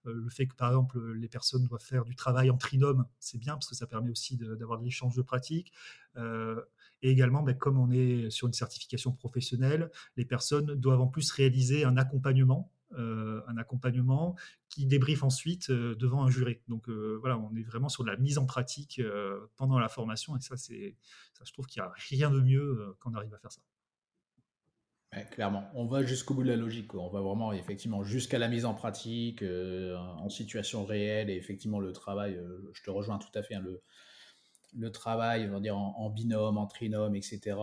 C: le fait que, par exemple, les personnes doivent faire du travail en trinôme, c'est bien parce que ça permet aussi d'avoir de, l'échange de pratiques. et également, ben, comme on est sur une certification professionnelle, les personnes doivent en plus réaliser un accompagnement euh, un accompagnement qui débriefe ensuite euh, devant un jury. Donc euh, voilà, on est vraiment sur de la mise en pratique pendant la formation et ça, c'est, ça je trouve qu'il n'y a rien de mieux quand on arrive à faire ça.
B: clairement, on va jusqu'au bout de la logique. On va vraiment effectivement jusqu'à la mise en pratique, en situation réelle et effectivement le travail. je te rejoins tout à fait. Hein, le, travail, on va dire en, binôme, en trinôme, etc.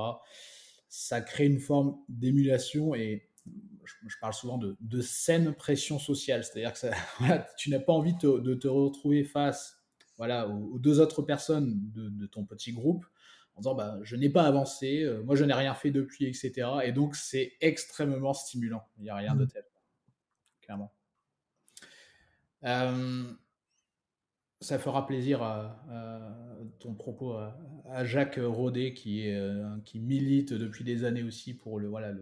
B: Ça crée une forme d'émulation et je, parle souvent de, de, saine pression sociale, c'est-à-dire que tu n'as pas envie de te retrouver face voilà, aux, deux autres personnes de, ton petit groupe en disant bah, je n'ai pas avancé, euh, moi je n'ai rien fait depuis, etc. Et donc c'est extrêmement stimulant, il n'y a rien de mmh. tel, clairement. Euh, ça fera plaisir à, ton propos à, Jacques Rodet euh, qui milite depuis des années aussi pour le, voilà,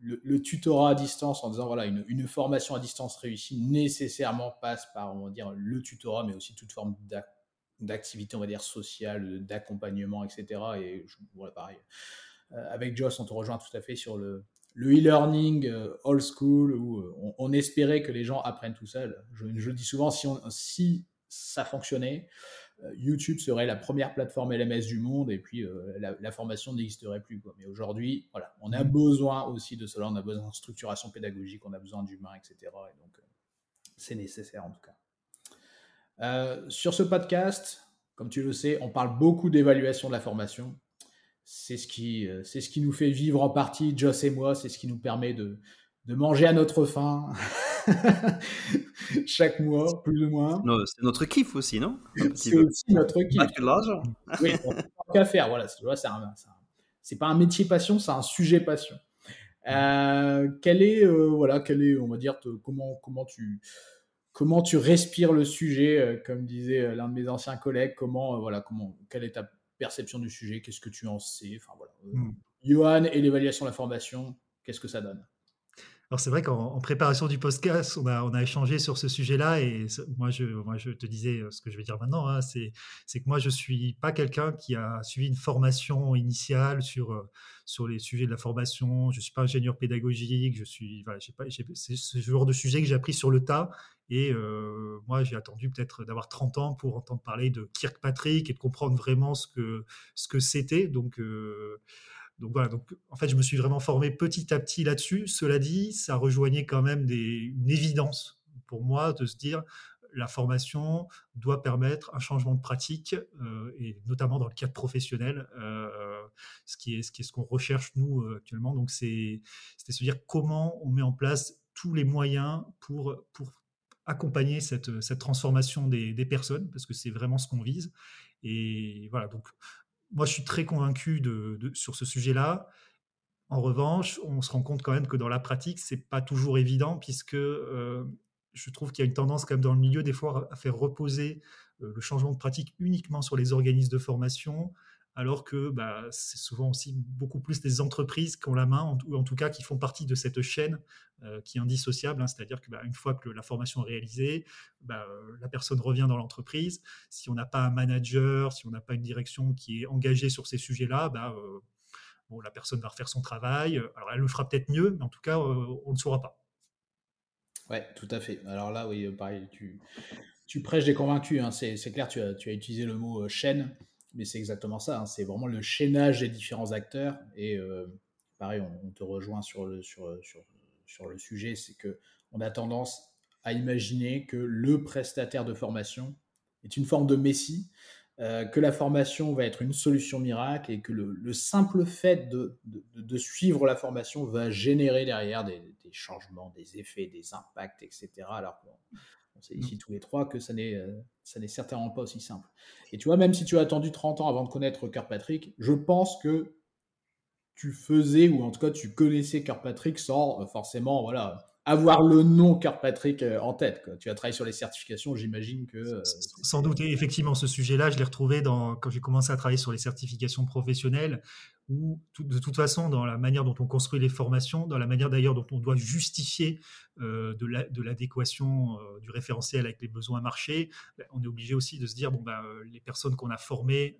B: le, tutorat à distance en disant voilà une, formation à distance réussie nécessairement passe par on dire le tutorat mais aussi toute forme d'activité on va dire sociale d'accompagnement etc et voilà pareil. Euh, avec Joss on te rejoint tout à fait sur le le e-learning euh, old school où on, espérait que les gens apprennent tout seul je, je dis souvent si ça fonctionnait, euh, YouTube serait la première plateforme LMS du monde et puis euh, la, formation n'existerait plus. Quoi. Mais aujourd'hui, voilà, on a mmh. besoin aussi de cela, on a besoin de structuration pédagogique, on a besoin d'humains, etc. Et donc, euh, c'est nécessaire en tout cas. sur ce podcast, comme tu le sais, on parle beaucoup d'évaluation de la formation. C'est ce, qui, c'est ce qui nous fait vivre en partie, Joss et moi, c'est ce qui nous permet de, de manger à notre faim. chaque mois, plus ou moins.
A: c'est notre kiff aussi, non?
B: C'est aussi notre kiff. Pas que l'argent. oui, qu'à faire. Voilà, c'est pas un métier passion, c'est un sujet passion. Euh, quel est, euh, voilà, quel est, on va dire, comment, comment tu, comment tu respires le sujet, euh, comme disait l'un de mes anciens collègues. Comment, voilà, comment, quelle est ta perception du sujet Qu'est-ce que tu en sais Enfin voilà. Hmm. Johan et l'évaluation de la formation, qu'est-ce que ça donne?
C: Alors c'est vrai qu'en préparation du podcast, on a, échangé sur ce sujet-là et moi je, te disais euh, ce que je vais dire maintenant, hein, c'est que moi je suis pas quelqu'un qui a suivi une formation initiale sur, euh, sur les sujets de la formation, je suis pas ingénieur pédagogique, je suis, voilà, c'est ce genre de sujet que j'ai appris sur le tas et euh, moi j'ai attendu peut-être d'avoir 30 ans pour entendre parler de Kirkpatrick et de comprendre vraiment ce que ce que c'était, donc donc voilà, donc en fait, je me suis vraiment formé petit à petit là-dessus. Cela dit, ça rejoignait quand même une évidence pour moi de se dire la formation doit permettre un changement de pratique, euh, et notamment dans le cadre professionnel, euh, ce qui est ce qu'on recherche nous euh, actuellement. Donc c'est se dire comment on met en place tous les moyens pour pour accompagner cette, cette transformation des, des personnes, parce que c'est vraiment ce qu'on vise. Et voilà, donc moi, je suis très convaincu sur ce sujet-là. En revanche, on se rend compte quand même que dans la pratique, c'est pas toujours évident, puisque euh, je trouve qu'il y a une tendance quand même dans le milieu des fois à faire reposer euh, le changement de pratique uniquement sur les organismes de formation, alors que bah, c'est souvent aussi beaucoup plus des entreprises qui ont la main, ou en tout cas qui font partie de cette chaîne euh, qui est indissociable, hein. c'est-à-dire qu'une bah, fois que la formation est réalisée, bah, euh, la personne revient dans l'entreprise. Si on n'a pas un manager, si on n'a pas une direction qui est engagée sur ces sujets-là, euh, bon, la personne va refaire son travail. Alors elle le fera peut-être mieux, mais en tout cas, on ne le saura pas.
B: Ouais, tout à fait. Alors là, oui, pareil, tu, prêches des convaincus. Hein. C'est clair, tu as utilisé le mot chaîne mais c'est exactement ça. Hein. C'est vraiment le chaînage des différents acteurs. Et euh, pareil, on, te rejoint sur le, sur, sur, sur le sujet, c'est que on a tendance à imaginer que le prestataire de formation est une forme de messie, euh, que la formation va être une solution miracle et que le, simple fait de, de, suivre la formation va générer derrière des, des, changements, des effets, des impacts, etc. Alors on sait ici tous les trois que ça n'est, euh, ça n'est certainement pas aussi simple. Et tu vois, même si tu as attendu 30 ans avant de connaître Kirkpatrick, je pense que tu faisais, ou en tout cas tu connaissais Kirkpatrick sans euh, forcément voilà, avoir le nom Kirkpatrick euh, en tête. Tu as travaillé sur les certifications, j'imagine que...
C: Sans doute, et effectivement, ce sujet-là, je l'ai retrouvé dans, quand j'ai commencé à travailler sur les certifications professionnelles, ou de toute façon dans la manière dont on construit les formations, dans la manière d'ailleurs dont on doit justifier euh, de l'adéquation euh, du référentiel avec les besoins marchés, ben, on est obligé aussi de se dire bon ben, les personnes qu'on a formées,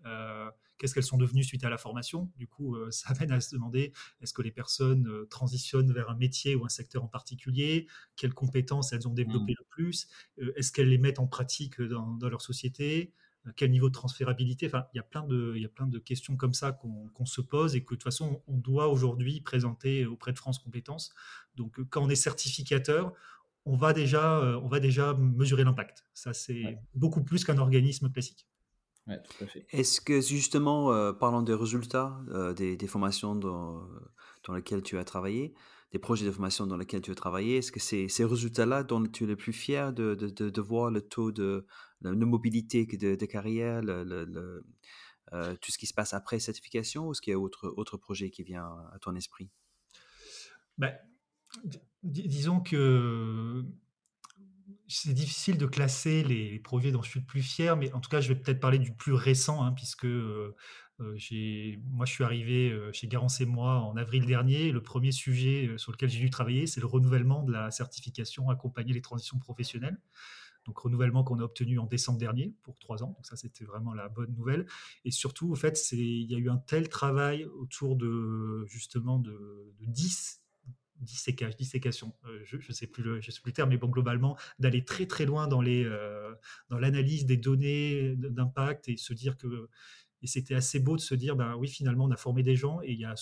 C: qu'est-ce qu'elles sont devenues suite à la formation Du coup, ça amène à se demander est-ce que les personnes transitionnent vers un métier ou un secteur en particulier? Quelles compétences elles ont développées mmh. le plus? Est-ce qu'elles les mettent en pratique dans, dans leur société? Quel niveau de transférabilité? Enfin, il y a plein de, il y a plein de questions comme ça qu'on se pose et que de toute façon, on doit aujourd'hui présenter auprès de France Compétences. Donc, quand on est certificateur, on va déjà, euh, on va déjà mesurer l'impact. Ça, c'est beaucoup plus qu'un organisme classique.
B: Ouais, tout à fait.
A: Est-ce que justement, euh, parlant des résultats euh, des, des, formations dans, dans lesquelles tu as travaillé, des projets de formation dans lesquels tu as travaillé, est-ce que c'est ces résultats-là dont tu es le plus fier de, de, de, de voir le taux de, de mobilité de, de carrière, le, euh, tout ce qui se passe après certification, ou est-ce qu'il y a autre, autre projet qui vient à ton esprit?
C: Ben, Disons que c'est difficile de classer les projets dont je suis le plus fier, mais en tout cas, je vais peut-être parler du plus récent, hein, puisque euh, euh, moi, je suis arrivé chez Garance et moi en avril dernier. Le premier sujet sur lequel j'ai dû travailler, c'est le renouvellement de la certification accompagner les transitions professionnelles donc renouvellement qu'on a obtenu en décembre dernier pour trois ans. Donc ça, c'était vraiment la bonne nouvelle. Et surtout, en fait, il y a eu un tel travail autour de justement de, de 10 dissécation, euh, je ne sais plus le, je sais plus le terme, mais bon, globalement, d'aller très très loin dans les euh, dans l'analyse des données d'impact et se dire que et c'était assez beau de se dire, ben oui, finalement, on a formé des gens et il y a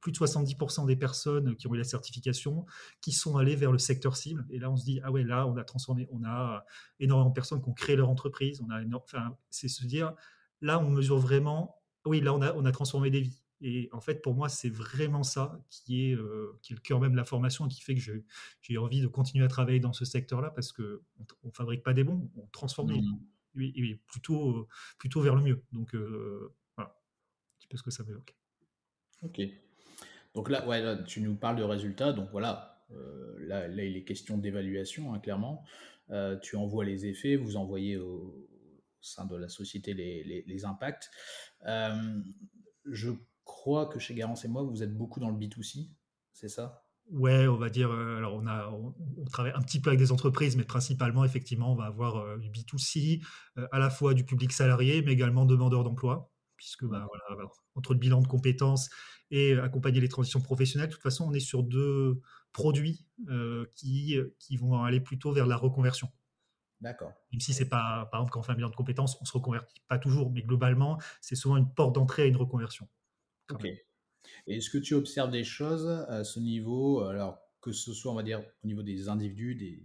C: plus de 70% des personnes qui ont eu la certification qui sont allées vers le secteur cible. Et là, on se dit, ah ouais, là, on a transformé, on a énormément de personnes qui ont créé leur entreprise. On a enfin, c'est se dire, là, on mesure vraiment, oui, là, on a, on a transformé des vies. Et en fait, pour moi, c'est vraiment ça qui est, euh, qui est le cœur même de la formation et qui fait que j'ai envie de continuer à travailler dans ce secteur-là parce qu'on ne fabrique pas des bons, on transforme des. Oui, plutôt, plutôt vers le mieux. Donc, euh, voilà, un petit peu ce que ça m'évoque.
B: Ok. Donc là, ouais, tu nous parles de résultats. Donc voilà, euh, là, il est question d'évaluation, hein, clairement. Tu envoies les effets, vous envoyez au, sein de la société les, impacts. Euh, je crois que chez Garance et moi, vous êtes beaucoup dans le B2C, c'est ça?
C: Ouais, on va dire. alors, on, a, on, travaille un petit peu avec des entreprises, mais principalement, effectivement, on va avoir du B2C, à la fois du public salarié, mais également demandeur d'emploi, puisque bah, voilà, entre le bilan de compétences et accompagner les transitions professionnelles. De toute façon, on est sur deux produits euh, qui, qui vont aller plutôt vers la reconversion.
B: D'accord.
C: Même si c'est pas, par exemple, quand on fait un bilan de compétences, on se reconvertit pas toujours, mais globalement, c'est souvent une porte d'entrée à une reconversion.
B: Ok. Est-ce que tu observes des choses à ce niveau, alors que ce soit, on va dire, au niveau des individus, des,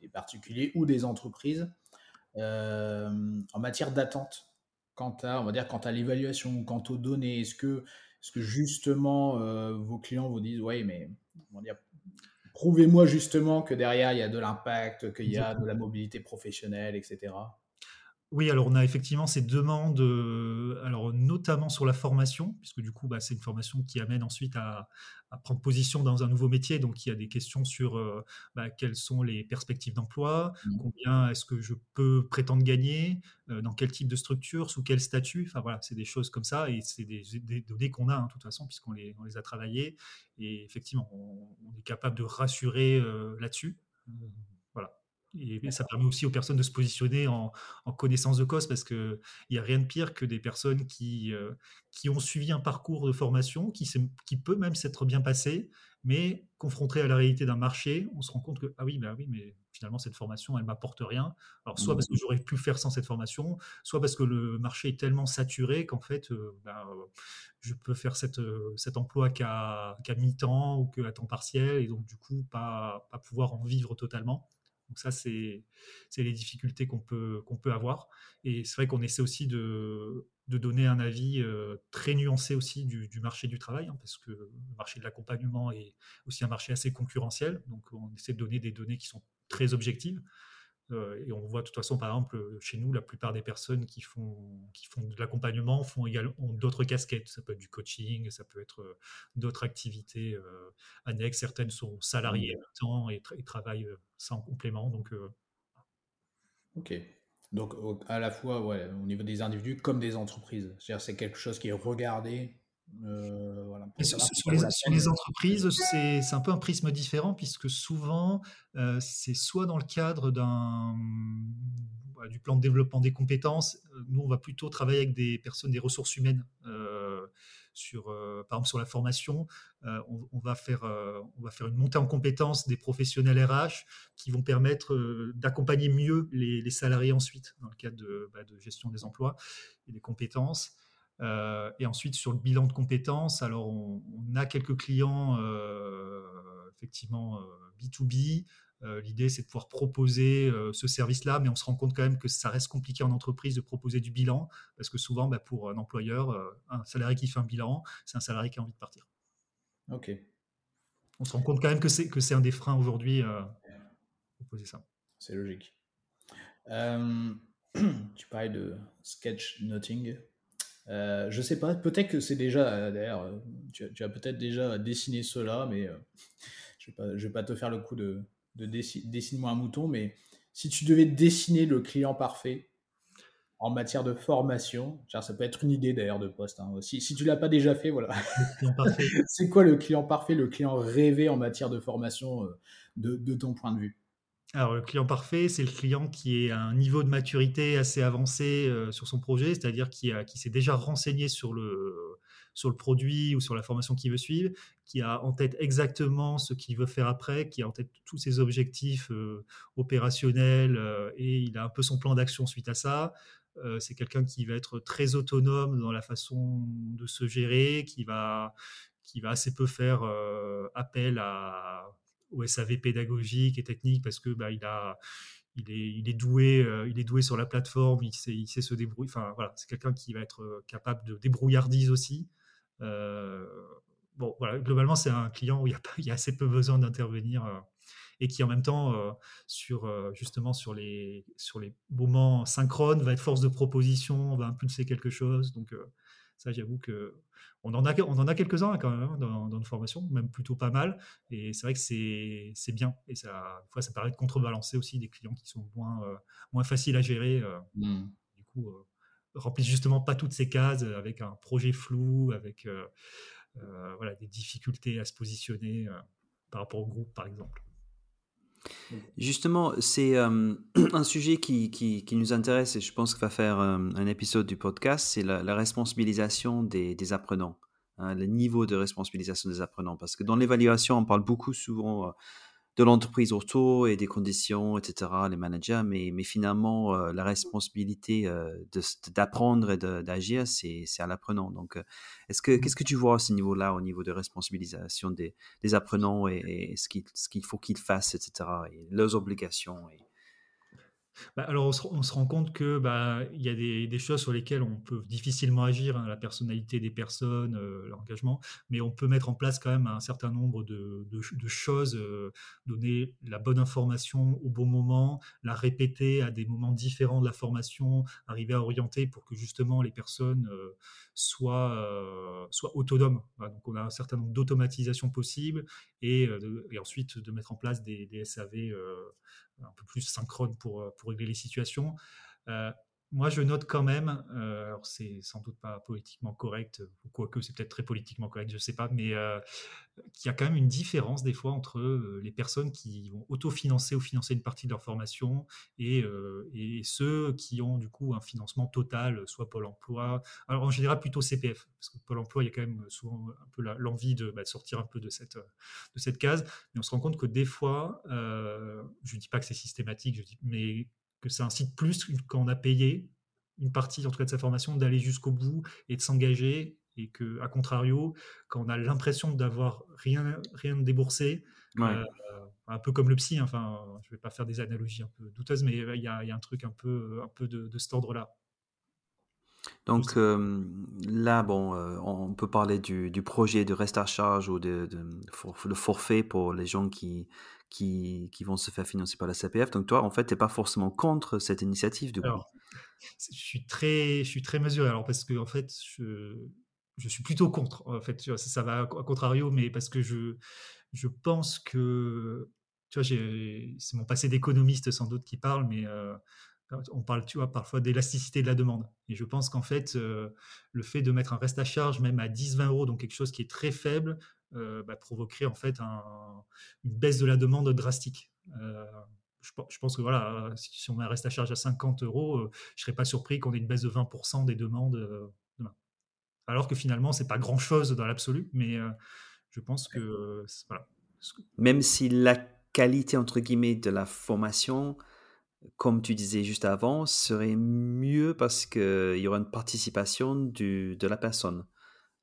B: des, particuliers ou des entreprises, euh, en matière d'attente? Quant à, on va dire, quant à l'évaluation, quant aux données Est-ce que est-ce que justement, euh, vos clients vous disent, oui, mais prouvez-moi justement que derrière, il y a de l'impact, qu'il y a de la mobilité professionnelle, etc.
C: Oui, alors on a effectivement ces demandes, euh, alors notamment sur la formation, puisque du coup, bah, c'est une formation qui amène ensuite à, prendre position dans un nouveau métier. Donc, il y a des questions sur euh, bah, quelles sont les perspectives d'emploi, mmh. combien est-ce que je peux prétendre gagner, euh, dans quel type de structure, sous quel statut. Enfin voilà, c'est des choses comme ça et c'est des, données qu'on a hein, de toute façon puisqu'on les, on les a travaillées. Et effectivement, on, est capable de rassurer euh, là-dessus. Et ça permet aussi aux personnes de se positionner en, connaissance de cause parce qu'il n'y a rien de pire que des personnes qui, qui ont suivi un parcours de formation qui, qui peut même s'être bien passé, mais confronté à la réalité d'un marché, on se rend compte que, ah oui, bah oui, mais finalement, cette formation, elle m'apporte rien. Alors, soit parce que mmh. j'aurais pu faire sans cette formation, soit parce que le marché est tellement saturé qu'en fait, bah, je peux faire cette, cet emploi qu'à mi-temps ou qu'à temps partiel, et donc, du coup, pas, pas pouvoir en vivre totalement. Donc ça, c'est les difficultés qu'on peut, avoir. Et c'est vrai qu'on essaie aussi de, donner un avis euh, très nuancé aussi du, du, marché du travail, hein, parce que le marché de l'accompagnement est aussi un marché assez concurrentiel. Donc on essaie de donner des données qui sont très objectives. Euh, et on voit de toute façon, par exemple, chez nous, la plupart des personnes qui font, qui font de l'accompagnement font également d'autres casquettes. Ça peut être du coaching, ça peut être euh, d'autres activités euh, annexes. Certaines sont salariées mmh. temps et, travaillent ça en complément. Donc,
B: ok. Donc, à la fois ouais, au niveau des individus comme des entreprises. C'est quelque chose qui est regardé
C: sur, les, entreprises, c'est un peu un prisme différent puisque souvent, c'est soit dans le cadre d'un du plan de développement des compétences, nous, on va plutôt travailler avec des personnes des ressources humaines sur, euh, par exemple sur la formation, euh, on, va faire, euh, on va faire une montée en compétences des professionnels RH qui vont permettre d'accompagner mieux les, salariés ensuite dans le cadre de, bah, gestion des emplois et des compétences. Et ensuite, sur le bilan de compétences, alors on, a quelques clients effectivement B2B euh, l'idée, c'est de pouvoir proposer euh, ce service-là, mais on se rend compte quand même que ça reste compliqué en entreprise de proposer du bilan, parce que souvent, bah, pour un employeur, euh, un salarié qui fait un bilan, c'est un salarié qui a envie de partir.
B: Ok.
C: On se rend compte quand même que c'est, que c'est un des freins aujourd'hui, proposer ça.
B: C'est logique. tu parlais de sketch noting. Euh, je sais pas, peut-être que c'est déjà, d'ailleurs, tu, as peut-être déjà dessiné cela, mais je ne vais, vais, pas te faire le coup de, de dessine-moi un mouton, mais si tu devais dessiner le client parfait en matière de formation, ça peut être une idée d'ailleurs de poste. Hein, si, si tu l'as pas déjà fait, voilà. c'est quoi le client parfait, le client rêvé en matière de formation euh, de, ton point de vue?
C: Alors, le client parfait, c'est le client qui est à un niveau de maturité assez avancé euh, sur son projet, c'est-à-dire qui, qui s'est déjà renseigné sur le, sur le produit ou sur la formation qu'il veut suivre, qui a en tête exactement ce qu'il veut faire après, qui a en tête tous ses objectifs euh, opérationnels euh, et il a un peu son plan d'action suite à ça. C'est quelqu'un qui va être très autonome dans la façon de se gérer, qui va, qui va assez peu faire appel à, au SAV pédagogique et technique parce que bah, il a il est, il est doué, il est doué sur la plateforme, il sait, il sait se débrouiller. Enfin voilà, c'est quelqu'un qui va être capable de débrouillardise aussi. Euh, bon, voilà, globalement, c'est un client où il y, a, il y a assez peu besoin d'intervenir euh, et qui en même temps, euh, sur, justement sur les, sur les moments synchrones, va être force de proposition, va impulser quelque chose. Donc ça, j'avoue que on en a, on en a quelques-uns quand même hein, dans, nos formations, même plutôt pas mal. Et c'est vrai que c'est bien. Et ça, des fois, ça permet de contrebalancer aussi des clients qui sont moins, moins faciles à gérer. Mmh. Du coup, remplissent justement pas toutes ces cases euh, avec un projet flou, avec euh, euh, voilà, des difficultés à se positionner par rapport au groupe, par exemple.
A: Justement, c'est un sujet qui, nous intéresse et je pense qu'il va faire un épisode du podcast, c'est la, responsabilisation des, apprenants, hein, le niveau de responsabilisation des apprenants. Parce que dans l'évaluation, on parle beaucoup souvent de l'entreprise autour et des conditions, etc., les managers, mais, mais finalement, euh, la responsabilité euh, d'apprendre et d'agir, c'est à l'apprenant. Donc, euh, est-ce que, qu'est-ce que tu vois à ce niveau-là, au niveau de responsabilisation des, des apprenants et, ce qu'il faut qu'ils fassent, etc., et leurs obligations et,
C: bah, alors, on se, rend compte que bah, y a des, choses sur lesquelles on peut difficilement agir, hein, la personnalité des personnes, euh, l'engagement, mais on peut mettre en place quand même un certain nombre de, choses, euh, donner la bonne information au bon moment, la répéter à des moments différents de la formation, arriver à orienter pour que justement les personnes euh, soient, autonomes. donc, on a un certain nombre d'automatisations possibles et, ensuite de mettre en place des SAV un peu plus synchrone pour, euh, pour régler les situations. Euh, moi, je note quand même, euh, alors c'est sans doute pas politiquement correct, ou quoique c'est peut-être très politiquement correct, je ne sais pas, mais euh, qu'il y a quand même une différence des fois entre les personnes qui vont autofinancer ou financer une partie de leur formation et, et, ceux qui ont du coup un financement total, soit Pôle emploi, alors en général plutôt CPF, parce que Pôle emploi, il y a quand même souvent un peu l'envie de, bah, de, sortir un peu de cette, case, mais on se rend compte que des fois, je ne dis pas que c'est systématique, mais que ça incite plus quand on a payé une partie en tout cas de sa formation d'aller jusqu'au bout et de s'engager et que à contrario quand on a l'impression d'avoir rien rien déboursé euh, un peu comme le psy hein, enfin je vais pas faire des analogies un peu douteuses mais il y a, un truc un peu un peu de, cet ordre là
A: donc là, bon, euh, on peut parler du, projet de reste à charge ou de, le forfait pour les gens qui, qui, vont se faire financer par la CPF. Donc toi, en fait, tu n'es pas forcément contre cette initiative du
C: coup. Je suis très, je suis très mesuré. Alors parce que en fait, je, je suis plutôt contre. En fait, ça, va à contrario, mais parce que je, je pense que, tu vois, c'est mon passé d'économiste sans doute qui parle, mais euh, on parle, tu vois, parfois d'élasticité de la demande. Et je pense qu'en fait, le fait de mettre un reste à charge, même à 10-20 euros, donc quelque chose qui est très faible, bah, provoquerait en fait une baisse de la demande drastique. Je, pense que voilà, si on reste à charge à 50 euros, je ne serais pas surpris qu'on ait une baisse de 20% des demandes demain. Alors que finalement, c'est pas grand-chose dans l'absolu, mais je pense que.
A: Même si la qualité entre guillemets de la formation comme tu disais juste avant, serait mieux parce qu'il y aura une participation de la personne.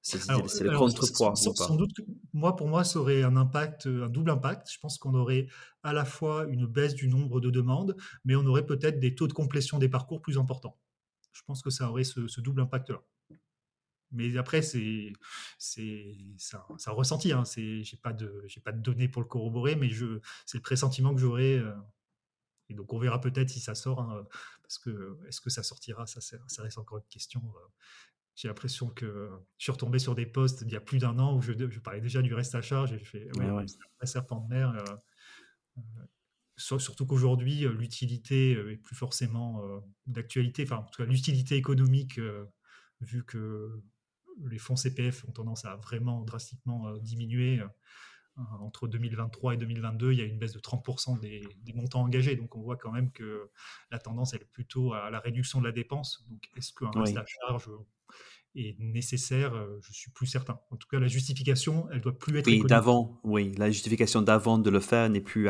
A: C'est le contrepoids.
C: Sans, doute moi, pour moi, ça aurait un impact, un double impact. Je pense qu'on aurait à la fois une baisse du nombre de demandes, mais on aurait peut-être des taux de complétion des parcours plus importants. Je pense que ça aurait ce, double impact-là. Mais après, c'est ça, ça ressenti. Hein. J'ai pas de j'ai pas de données pour le corroborer, mais c'est le pressentiment que j'aurais euh, et donc on verra peut-être si ça sort, hein, parce que est-ce que ça sortira, ça, ça reste encore une question. Euh. J'ai l'impression que je suis retombé sur des postes il y a plus d'un an où je, parlais déjà du reste à charge et je fais ouais, ouais. un serpent de mer. Euh, euh, surtout qu'aujourd'hui, l'utilité est plus forcément d'actualité, enfin en tout cas l'utilité économique, vu que les fonds CPF ont tendance à vraiment drastiquement diminuer euh, entre 2023 et 2022, il y a une baisse de 30% des, montants engagés. Donc on voit quand même que la tendance elle est plutôt à la réduction de la dépense. Donc est-ce qu'un reste à charge est nécessaire? Euh, Je suis plus certain. En tout cas, la justification, elle doit plus être.
A: Oui, d'avant. Oui, la justification d'avant de le faire n'est plus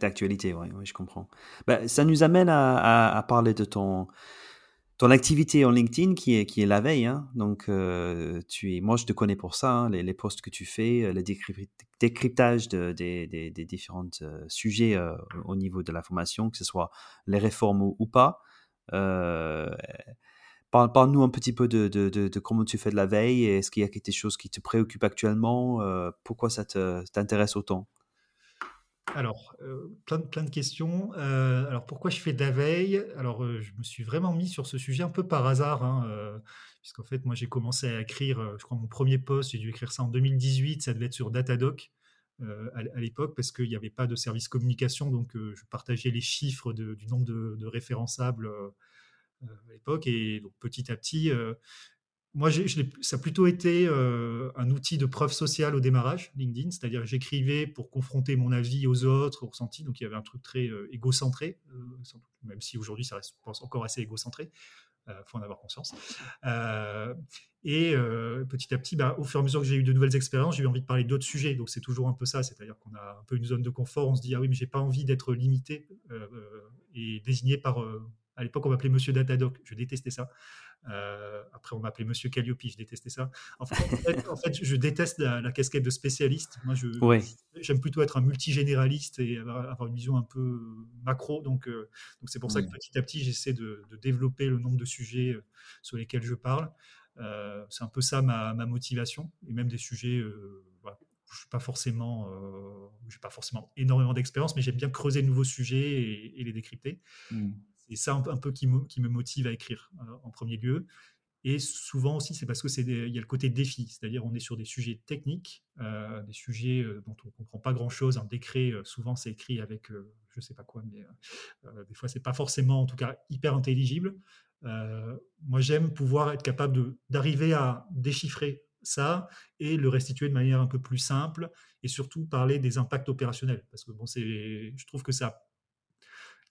A: d'actualité. Oui, oui, je comprends. Ben, ça nous amène à, parler de ton ton activité en LinkedIn qui est, qui est la veille, hein. donc euh, tu moi je te connais pour ça, hein, les, posts que tu fais, euh, le décryptage de, des, des, des, différents euh, sujets au niveau de la formation, que ce soit les réformes ou, pas. Parle-nous un petit peu de, de, de, comment tu fais de la veille, est-ce qu'il y a quelque chose qui te préoccupe actuellement, pourquoi ça t'intéresse autant?
C: Alors, euh, plein, de, questions. Euh, alors, pourquoi je fais de la veille? Alors, euh, je me suis vraiment mis sur ce sujet un peu par hasard, hein, puisqu'en fait, moi, j'ai commencé à écrire, je crois, mon premier post, j'ai dû écrire ça en 2018, ça devait être sur Datadoc à, l'époque, parce qu'il n'y avait pas de service communication, donc je partageais les chiffres du nombre de, de référençables à l'époque, et donc petit à petit, moi, ça a plutôt été euh, un outil de preuve sociale au démarrage, LinkedIn, c'est-à-dire que j'écrivais pour confronter mon avis aux autres, aux ressentis, donc il y avait un truc très euh, égocentré, euh, même si aujourd'hui ça reste pense, encore assez égocentré, il faut en avoir conscience. et petit à petit, bah, au fur et à mesure que j'ai eu de nouvelles expériences, j'ai eu envie de parler d'autres sujets, donc c'est toujours un peu ça, c'est-à-dire qu'on a un peu une zone de confort, on se dit, ah oui, mais j'ai pas envie d'être limité et désigné par à l'époque, on m'appelait Monsieur Datadoc. Je détestais ça. Euh, après, on m'appelait Monsieur Calliope. Je détestais ça. En fait, je déteste la, casquette de spécialiste. Moi, je, j'aime plutôt être un multigénéraliste et avoir une vision un peu macro. Donc, euh, donc c'est pour ça que petit à petit, j'essaie de, développer le nombre de sujets euh, sur lesquels je parle. c'est un peu ça ma, motivation et même des sujets. Voilà, je suis pas forcément, j'ai pas forcément énormément d'expérience, mais j'aime bien creuser de nouveaux sujets et, les décrypter. Mmh c'est ça un, peu qui me, motive à écrire euh, en premier lieu. Et souvent aussi, c'est parce que c'est il y a le côté défi, c'est-à-dire on est sur des sujets techniques, euh, des sujets euh, dont on comprend pas grand-chose. Un décret, souvent, c'est écrit avec je je sais pas quoi, mais des fois, c'est pas forcément, en tout cas, hyper intelligible. moi, j'aime pouvoir être capable d'arriver à déchiffrer ça et le restituer de manière un peu plus simple et surtout parler des impacts opérationnels. Parce que bon, c'est, je trouve que ça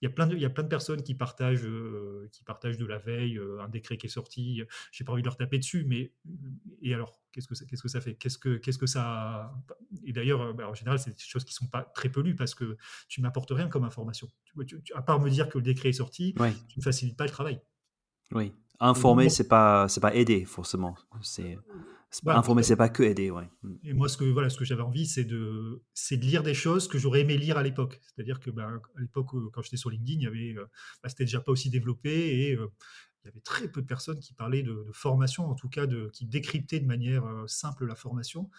C: il y a plein de, il y a plein de personnes qui partagent, euh, qui partagent de la veille euh, un décret qui est sorti. J'ai pas envie de leur taper dessus, mais et alors qu'est-ce que ça, qu'est-ce que ça fait? Qu'est-ce que qu'est-ce que ça Et d'ailleurs, euh, bah, en général, c'est des choses qui sont pas très peu lues parce que tu m'apportes rien comme information. Tu, à part me dire que le décret est sorti, tu ne facilites pas le travail.
A: Oui, informer, c'est pas c'est pas aider forcément. C'est bah, Informer, c'est pas que aider, ouais.
C: Mmh. Et moi, ce que voilà, ce que j'avais envie, c'est de, c'est de lire des choses que j'aurais aimé lire à l'époque. C'est-à-dire que, bah, à l'époque, quand j'étais sur LinkedIn, il y avait, euh, bah, c'était déjà pas aussi développé et euh, il y avait très peu de personnes qui parlaient de, formation, en tout cas, de, qui décryptaient de manière euh, simple la formation.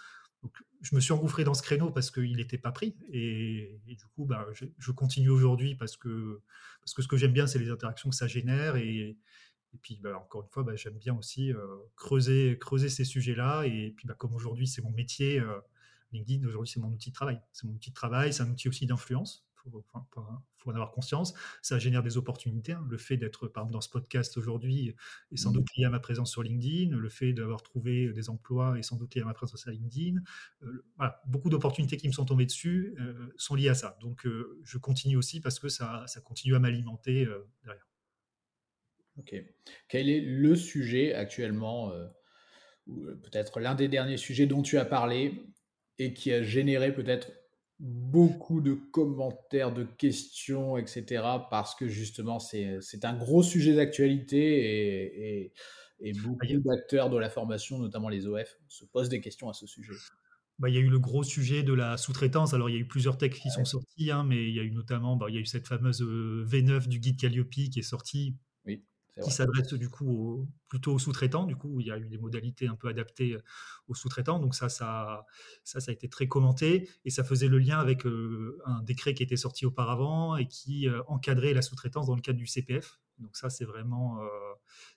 C: Donc, je me suis engouffré dans ce créneau parce qu'il n'était pas pris. Et, du coup, bah, je, je continue aujourd'hui parce que, parce que ce que j'aime bien, c'est les interactions que ça génère et, et puis, bah, encore une fois, bah, j'aime bien aussi euh, creuser, creuser ces sujets-là. Et puis, bah, comme aujourd'hui, c'est mon métier, euh, LinkedIn, aujourd'hui, c'est mon outil de travail. C'est mon outil de travail, c'est un outil aussi d'influence. faut, faut, en avoir conscience. Ça génère des opportunités. Hein. Le fait d'être, par exemple, dans ce podcast aujourd'hui est sans mmh. doute lié à ma présence sur LinkedIn. Le fait d'avoir trouvé des emplois est sans doute lié à ma présence sur LinkedIn. Euh, voilà, beaucoup d'opportunités qui me sont tombées dessus euh, sont liées à ça. Donc, euh, je continue aussi parce que ça, ça continue à m'alimenter derrière.
B: Ok. Quel est le sujet actuellement, ou peut-être l'un des derniers sujets dont tu as parlé et qui a généré peut-être beaucoup de commentaires, de questions, etc. Parce que justement, c'est un gros sujet d'actualité et, et, beaucoup d'acteurs de la formation, notamment les OF, se posent des questions à ce sujet.
C: Bah, il y a eu le gros sujet de la sous-traitance. Alors, il y a eu plusieurs textes qui sont sortis, hein, mais il y a eu notamment, bah, il y a eu cette fameuse euh, V9 du guide Calliope qui est sortie, oui qui s'adresse du coup plutôt aux sous-traitants. Du coup, il y a eu des modalités un peu adaptées euh, aux sous-traitants. Donc ça, ça, ça, ça a été très commenté et ça faisait le lien avec euh, un décret qui était sorti auparavant et qui euh, encadrait la sous-traitance dans le cadre du CPF. Donc ça, c'est vraiment,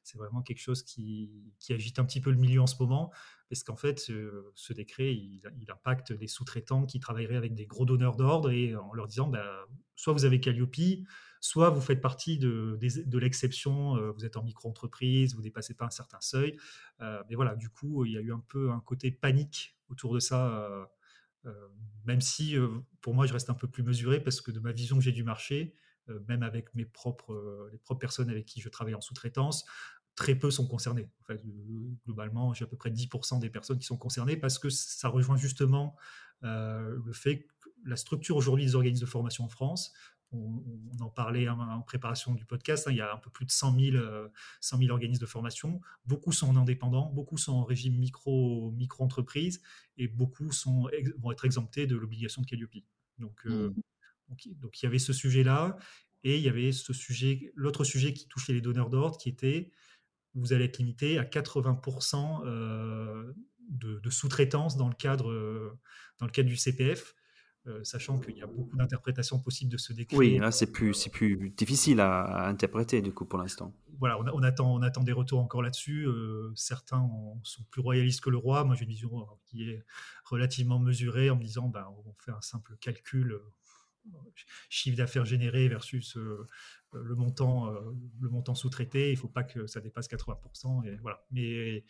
C: c'est vraiment quelque chose qui, qui, agite un petit peu le milieu en ce moment, parce qu'en fait, ce, décret, il, impacte les sous-traitants qui travailleraient avec des gros donneurs d'ordre et en leur disant, bah, soit vous avez Calliope, soit vous faites partie de, l'exception, euh, vous êtes en micro-entreprise, vous ne dépassez pas un certain seuil. Euh, mais voilà, du coup, il y a eu un peu un côté panique autour de ça, euh, même si pour moi, je reste un peu plus mesuré parce que de ma vision que j'ai du marché, même avec mes propres, les propres personnes avec qui je travaille en sous-traitance, très peu sont concernés. Globalement, j'ai à peu près 10% des personnes qui sont concernées parce que ça rejoint justement le fait que la structure aujourd'hui des organismes de formation en France on, en parlait en, préparation du podcast, hein, il y a un peu plus de 100 000, 100 000 organismes de formation. Beaucoup sont indépendants, beaucoup sont en régime micro, micro-entreprise et beaucoup sont, vont être exemptés de l'obligation de Calliope. Donc, euh, mmh. donc, il y avait ce sujet-là et il y avait ce sujet, l'autre sujet qui touchait les donneurs d'ordre qui était vous allez être limité à 80% euh, de, de sous-traitance dans, le cadre, dans le cadre du CPF. Euh, sachant qu'il y a beaucoup d'interprétations possibles de ce décret.
A: Oui, là c'est plus, c'est plus difficile à, interpréter du coup pour l'instant.
C: Voilà, on, attend, on attend des retours encore là-dessus. Euh, certains sont plus royalistes que le roi. Moi j'ai une vision euh, qui est relativement mesurée en me disant ben, on fait un simple calcul chiffre d'affaires généré versus le montant, le montant sous-traité. Il ne faut pas que ça dépasse 80%. Et voilà. Mais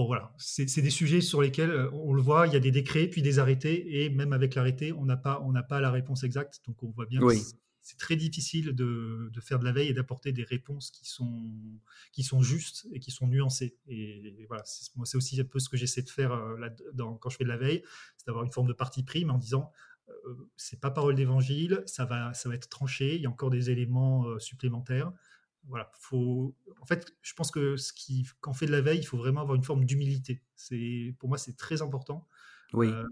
C: Bon, voilà, c'est des sujets sur lesquels euh, on le voit, il y a des décrets, puis des arrêtés, et même avec l'arrêté, on n'a pas, pas la réponse exacte. Donc, on voit bien que c'est très difficile de, faire de la veille et d'apporter des réponses qui sont, qui sont justes et qui sont nuancées. Et voilà, moi, c'est aussi un peu ce que j'essaie de faire euh, là, quand je fais de la veille, c'est d'avoir une forme de parti prime en disant euh, c'est pas parole d'évangile, ça va, ça va être tranché, il y a encore des éléments supplémentaires voilà, faut. En fait, je pense que ce qui, quand on fait de la veille, il faut vraiment avoir une forme d'humilité. C'est, pour moi, c'est très important. Oui. Euh,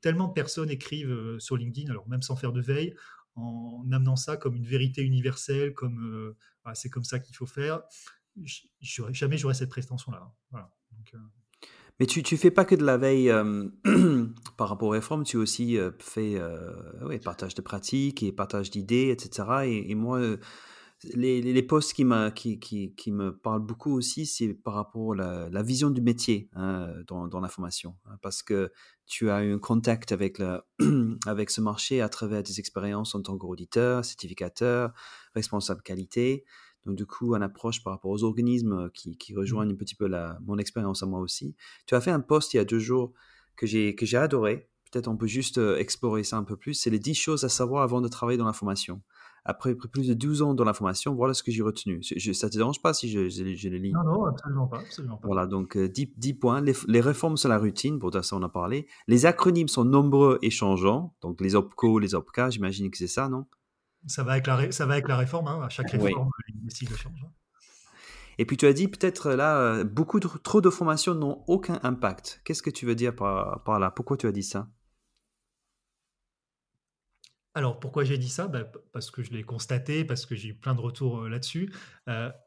C: tellement de personnes écrivent euh, sur LinkedIn, alors même sans faire de veille, en amenant ça comme une vérité universelle, comme euh, ah, c'est comme ça qu'il faut faire. jamais j'aurais cette prétention-là. Voilà.
A: mais tu ne fais pas que de la veille par rapport aux réformes, tu aussi fais ouais, partage de pratiques et partage d'idées, etc. Et, et moi, les, les, postes qui, qui, qui, qui, me parlent beaucoup aussi, c'est par rapport à la, vision du métier hein, dans, dans, la formation. Hein, parce que tu as eu un contact avec, avec ce marché à travers des expériences en tant qu'auditeur, certificateur, responsable qualité. Donc, du coup, une approche par rapport aux organismes qui, qui mmh. rejoignent un petit peu la, mon expérience à moi aussi. Tu as fait un post il y a deux jours que j'ai adoré. Peut-être on peut juste euh, explorer ça un peu plus. C'est les 10 choses à savoir avant de travailler dans la formation après plus de 12 ans dans la formation, voilà ce que j'ai retenu. Je, ça te dérange pas si je, je, les lis
C: Non, non, absolument pas. Absolument pas.
A: Voilà, donc 10, euh, points. Les, réformes sont la routine, pour ça on a parlé. Les acronymes sont nombreux et changeants, donc les OPCO, les OPCA, j'imagine que c'est ça, non?
C: Ça va, avec la, ça va avec la réforme, hein. à chaque réforme, les cycles changent. Hein.
A: Et puis tu as dit peut-être là, euh, beaucoup de, trop de formations n'ont aucun impact. Qu'est-ce que tu veux dire par, par là? Pourquoi tu as dit ça?
C: Alors pourquoi j'ai dit ça? Bah, Parce que je l'ai constaté, parce que j'ai eu plein de retours là-dessus.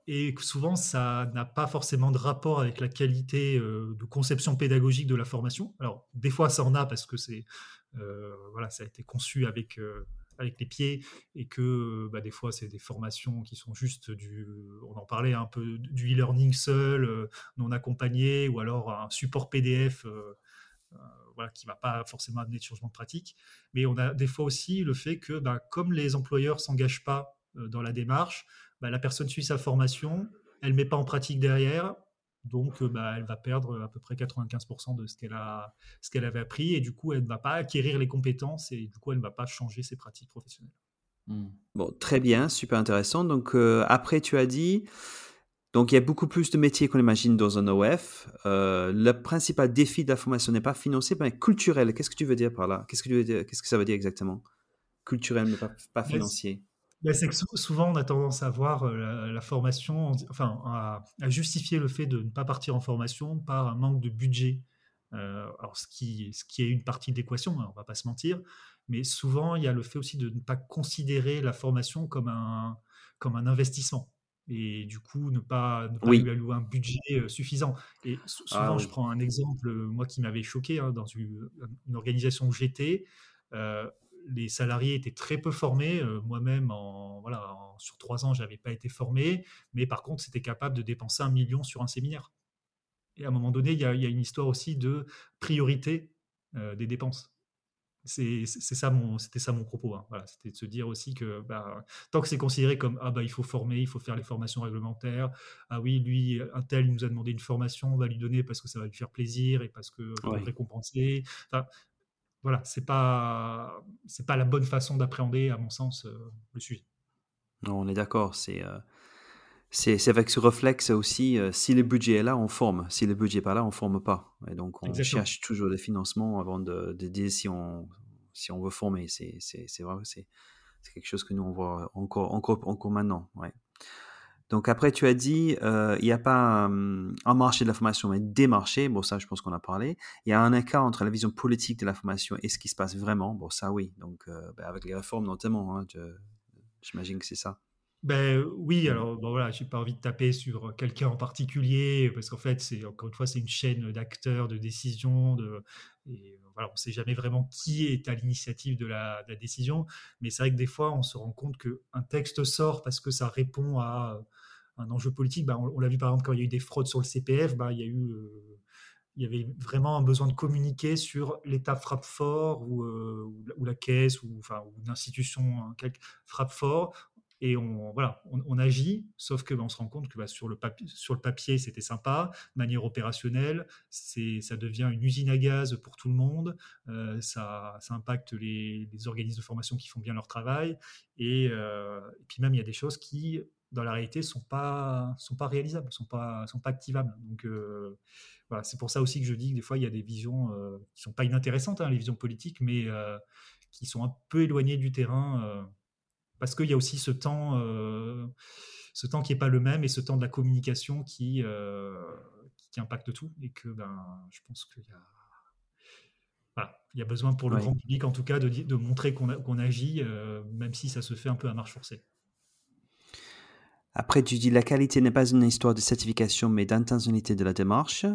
C: Et souvent, ça n'a pas forcément de rapport avec la qualité de conception pédagogique de la formation. Alors des fois, ça en a parce que c'est voilà, ça a été conçu avec avec les pieds et que bah, des fois c'est des formations qui sont juste du, on en parlait un peu du e-learning seul, non accompagné, ou alors un support PDF voilà, qui ne va pas forcément amener de changement de pratique. Mais on a des fois aussi le fait que, bah, comme les employeurs ne s'engagent pas dans la démarche, bah, la personne suit sa formation, elle ne met pas en pratique derrière, donc bah, elle va perdre à peu près 95% de ce qu'elle, a, ce qu'elle avait appris, et du coup, elle ne va pas acquérir les compétences, et du coup, elle ne va pas changer ses pratiques professionnelles.
A: Mmh. Bon, très bien, super intéressant. Donc après, tu as dit, donc il y a beaucoup plus de métiers qu'on imagine dans un OF. le principal défi de la formation n'est pas financier, mais culturel. Qu'est-ce que tu veux dire par là? Qu'est-ce que, tu veux dire, qu'est-ce que ça veut dire exactement? Culturel, mais pas financier.
C: Bah, c'est que souvent, on a tendance à voir la, formation, enfin, à, justifier le fait de ne pas partir en formation par un manque de budget. alors, ce qui, ce qui est une partie de l'équation, hein, on va pas se mentir, mais souvent, il y a le fait aussi de ne pas considérer la formation comme un, comme un investissement. Et du coup, ne pas, ne pas lui allouer un budget suffisant. Et ah souvent, je prends un exemple, moi, qui m'avait choqué, hein, dans une, organisation où j'étais les salariés étaient très peu formés. Euh, moi-même, en, voilà, sur trois ans, je n'avais pas été formé, mais par contre, c'était capable de dépenser un million sur un séminaire. Et à un moment donné, il y a, une histoire aussi de priorité euh, des dépenses. C'est ça mon, c'était ça mon propos. Hein. Voilà, c'était de se dire aussi que bah, tant que c'est considéré comme ah bah il faut former, il faut faire les formations réglementaires. Ah oui, lui un tel nous a demandé une formation, on va lui donner parce que ça va lui faire plaisir et parce que va récompenser. Enfin, voilà, c'est pas c'est pas la bonne façon d'appréhender, à mon sens, euh, le sujet.
A: on est d'accord. C'est euh, c'est avec ce réflexe aussi. Euh, si le budget est là, on forme. Si le budget n'est pas là, on forme pas. Et donc on cherche toujours des financements avant de, de, dire si on si on veut former. C'est vrai, c'est quelque chose que nous on voit encore encore encore maintenant. Ouais. Donc après, tu as dit, euh, il n'y a pas un, marché de la formation, mais des marchés. Bon, ça, je pense qu'on a parlé. Il y a un écart entre la vision politique de la formation et ce qui se passe vraiment. Bon, ça, oui. Donc, euh, ben, avec les réformes, notamment, hein, j'imagine que c'est ça.
C: Ben oui, alors bon, voilà, j'ai pas envie de taper sur quelqu'un en particulier parce qu'en fait, c'est encore une fois, c'est une chaîne d'acteurs, de décisions, de et voilà, on ne sait jamais vraiment qui est à l'initiative de la, de la, décision. Mais c'est vrai que des fois, on se rend compte qu'un texte sort parce que ça répond à un enjeu politique. Bah, on, l'a vu par exemple quand il y a eu des fraudes sur le CPF, bah, il y a eu euh, il y avait vraiment un besoin de communiquer sur l'État frappe fort ou, euh, ou, la caisse ou, enfin, ou une institution hein, frappe fort et on, voilà, on, agit, sauf que bah, on se rend compte que bah, sur, le papier, c'était sympa, de manière opérationnelle, ça devient une usine à gaz pour tout le monde, euh, ça, impacte les, organismes de formation qui font bien leur travail, et, et puis même il y a des choses qui dans la réalité, pas sont pas réalisables, pas sont pas activables. Donc euh, voilà, c'est pour ça aussi que je dis que des fois il y a des visions euh, qui sont pas inintéressantes, hein, les visions politiques, mais euh, qui sont un peu éloignées du terrain parce qu'il y a aussi ce temps ce temps qui est pas le même et ce temps de la communication qui qui, impacte tout et que ben je pense qu'il y a voilà, il y a besoin pour le grand public, en tout cas, de, de montrer qu'on agit, même si ça se fait un peu à marche forcée.
A: Après, tu dis la qualité n'est pas une histoire de certification, mais d'intentionnalité de la démarche.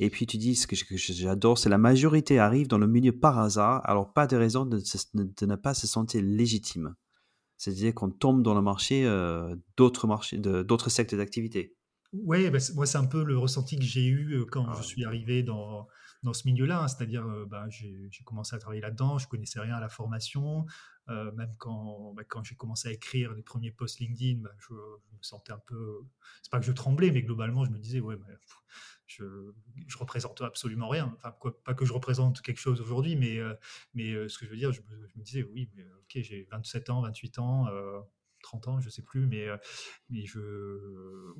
A: Et puis tu dis ce que j'adore, c'est la majorité arrive dans le milieu par hasard, alors pas de raison de, ne pas se sentir légitime. C'est-à-dire qu'on tombe dans le marché euh, d'autres marchés, d'autres secteurs d'activité.
C: Oui, bah, moi c'est un peu le ressenti que j'ai eu euh, quand ah je suis arrivé dans, dans ce milieu-là. Hein. C'est-à-dire, euh, bah, j'ai commencé à travailler là-dedans, je connaissais rien à la formation. Euh, même quand, bah, quand j'ai commencé à écrire les premiers posts LinkedIn, je, me sentais un peu. C'est pas que je tremblais, mais globalement, je me disais, ouais, je, représente absolument rien. Enfin, pas que je représente quelque chose aujourd'hui, mais, euh, mais ce que je veux dire, je me, disais, oui, mais ok, j'ai 27 ans, 28 ans. 30 ans, je sais plus, mais, mais je,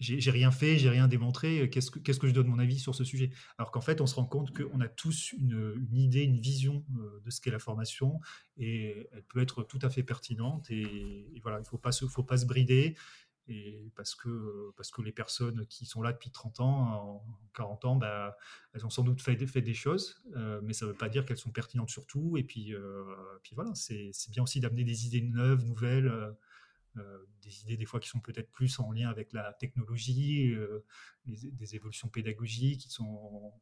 C: j'ai rien fait, j'ai rien démontré, qu'est-ce que, qu'est-ce que je donne mon avis sur ce sujet? Alors qu'en fait, on se rend compte qu'on a tous une, idée, une vision euh, de ce qu'est la formation, et elle peut être tout à fait pertinente, et, voilà, il ne faut pas se, brider, parce, que, les personnes qui sont là depuis 30 ans, 40 ans, bah, elles ont sans doute fait, des choses, euh, mais ça ne veut pas dire qu'elles sont pertinentes sur tout, et puis, euh, voilà, c'est bien aussi d'amener des idées neuves, nouvelles, euh, des idées des fois qui sont peut-être plus en lien avec la technologie, euh, des évolutions pédagogiques qui sont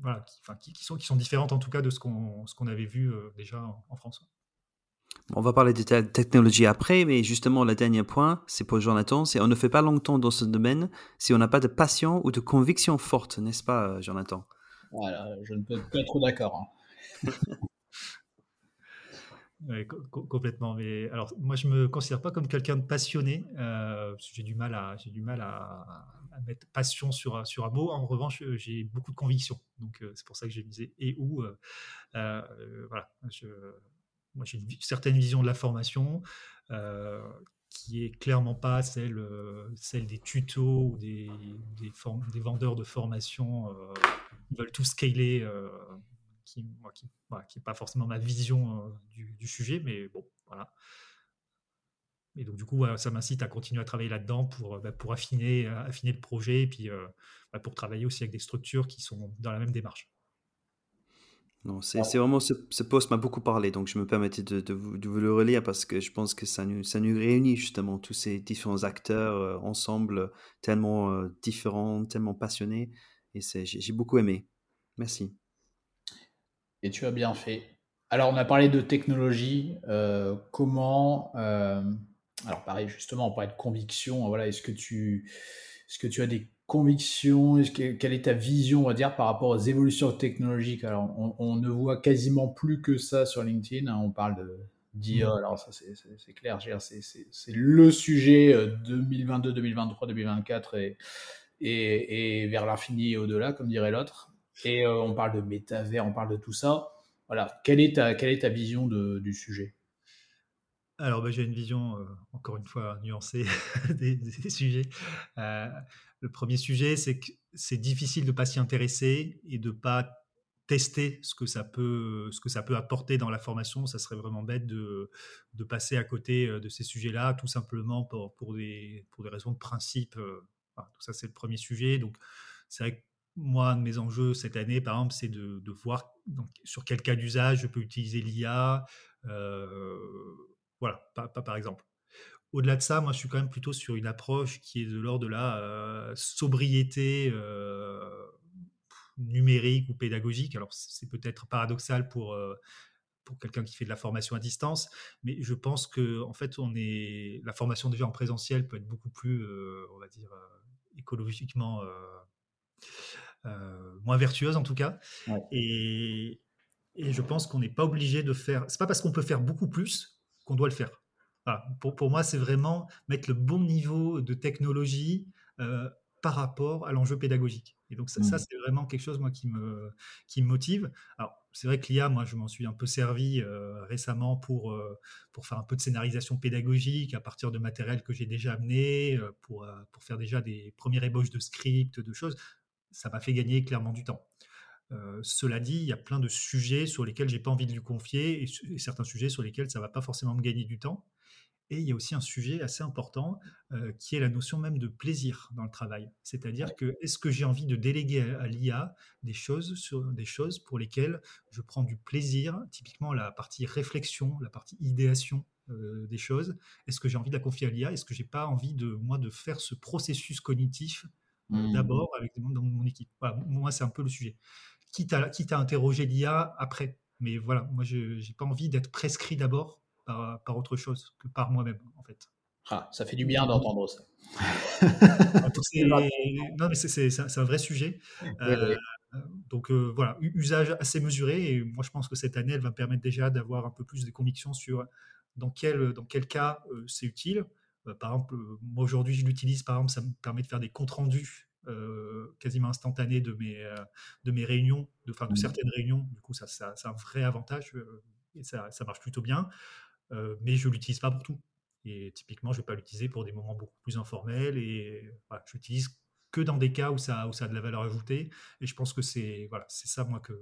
C: voilà, qui, qui, sont, qui sont différentes en tout cas de ce qu'on qu'on avait vu euh, déjà en, France.
A: On va parler de technologie après, mais justement, le dernier point, c'est pour Jonathan, c'est on ne fait pas longtemps dans ce domaine si on n'a pas de passion ou de conviction forte, n'est-ce pas, Jonathan?
B: Voilà, je ne peux pas être trop d'accord. Hein.
C: complètement. Mais alors, moi, je me considère pas comme quelqu'un de passionné. Euh, j'ai du mal à, j'ai du mal à, mettre passion sur un mot. En revanche, j'ai beaucoup de conviction. Donc, euh, c'est pour ça que j'ai misé et. Euh, voilà. moi, j'ai une certaine vision de la formation qui est clairement pas celle, des tutos ou des, des, des vendeurs de formation qui veulent tout scaler qui n'est qui, pas forcément ma vision euh, du, sujet, mais bon, voilà. Et donc, du coup, ça m'incite à continuer à travailler là-dedans pour, bah, pour affiner, euh, affiner le projet et puis euh, bah, pour travailler aussi avec des structures qui sont dans la même démarche.
A: Non, c'est vraiment ce, ce poste m'a beaucoup parlé, donc je me permettais de, de, vous, de, vous, le relire parce que je pense que ça nous, ça nous réunit justement tous ces différents acteurs ensemble, tellement différents, tellement passionnés, et j'ai beaucoup aimé. Merci.
B: Et tu as bien fait. Alors, on a parlé de technologie. Euh, comment. Euh, alors, pareil, justement, on parlait de conviction. Voilà, est-ce que tu, est-ce que tu as des convictions que, Quelle est ta vision, on va dire, par rapport aux évolutions technologiques? Alors, on, ne voit quasiment plus que ça sur LinkedIn. Hein. on parle de d'IA. Mmh. Alors, ça, c'est, clair. C'est, c'est, le sujet 2022, 2023, 2024 et, et, et vers l'infini et au-delà, comme dirait l'autre et euh, on parle de métavers, on parle de tout ça. Voilà, quelle est ta, quelle est ta vision de, du sujet?
C: Alors, bah, j'ai une vision, euh, encore une fois, nuancée des, sujets. Euh, le premier sujet, c'est que c'est difficile de ne pas s'y intéresser et de ne pas tester ce que, ça peut, ce que ça peut apporter dans la formation. Ça serait vraiment bête de, de passer à côté de ces sujets-là, tout simplement pour, pour, des, pour des raisons de principe. tout ça, c'est le premier sujet. Donc, c'est vrai que moi, un de mes enjeux cette année, par exemple, c'est de, voir donc, sur quel cas d'usage je peux utiliser l'IA. Euh, voilà, pas, par exemple. Au-delà de ça, moi, je suis quand même plutôt sur une approche qui est de l'ordre de la euh, sobriété euh, numérique ou pédagogique. Alors, c'est peut-être paradoxal pour, pour quelqu'un qui fait de la formation à distance, mais je pense que, en fait, on est la formation déjà en présentiel peut être beaucoup plus, on va dire, écologiquement moins vertueuse en tout cas. Et, et, je pense qu'on n'est pas obligé de faire. C'est pas parce qu'on peut faire beaucoup plus qu'on doit le faire. Pour, pour, moi, c'est vraiment mettre le bon niveau de technologie euh, par rapport à l'enjeu pédagogique. Et donc ça, ça mmh. c'est vraiment quelque chose moi qui me qui me motive. Alors c'est vrai que l'IA, moi je m'en suis un peu servi euh, récemment pour pour faire un peu de scénarisation pédagogique à partir de matériel que j'ai déjà amené, pour pour faire déjà des premières ébauches de scripts, de choses ça m'a fait gagner clairement du temps. Euh, cela dit, il y a plein de sujets sur lesquels j'ai pas envie de lui confier et, certains sujets sur lesquels ça va pas forcément me gagner du temps. Et il y a aussi un sujet assez important euh, qui est la notion même de plaisir dans le travail. C'est-à-dire que est-ce que j'ai envie de déléguer à, l'IA des choses sur des choses pour lesquelles je prends du plaisir, typiquement la partie réflexion, la partie idéation euh, des choses? Est-ce que j'ai envie de la confier à l'IA Est-ce que j'ai pas envie de moi de faire ce processus cognitif mmh. d'abord avec des membres dans mon équipe. moi, c'est un peu le sujet. Quitte à, quitte à interroger l'IA après. Mais voilà, moi, je n'ai pas envie d'être prescrit d'abord par, par, autre chose que par moi-même, en fait.
B: Ah, ça fait du bien d'entendre ça.
C: non, mais c'est un vrai sujet. Euh, donc euh, voilà, usage assez mesuré. Et moi, je pense que cette année, elle va me permettre déjà d'avoir un peu plus de conviction sur dans quel, dans quel cas c'est utile. Euh, par exemple, euh, moi aujourd'hui, je l'utilise, par exemple, ça me permet de faire des comptes rendus euh, quasiment instantanés de mes, de mes réunions, de, enfin, de mmh. certaines réunions. Du coup, ça, ça c'est un vrai avantage et ça, ça, marche plutôt bien. mais je ne l'utilise pas pour tout. Et typiquement, je ne vais pas l'utiliser pour des moments beaucoup plus informels. Et voilà, je l'utilise que dans des cas où ça, où ça a de la valeur ajoutée. Et je pense que c'est voilà, ça, moi, que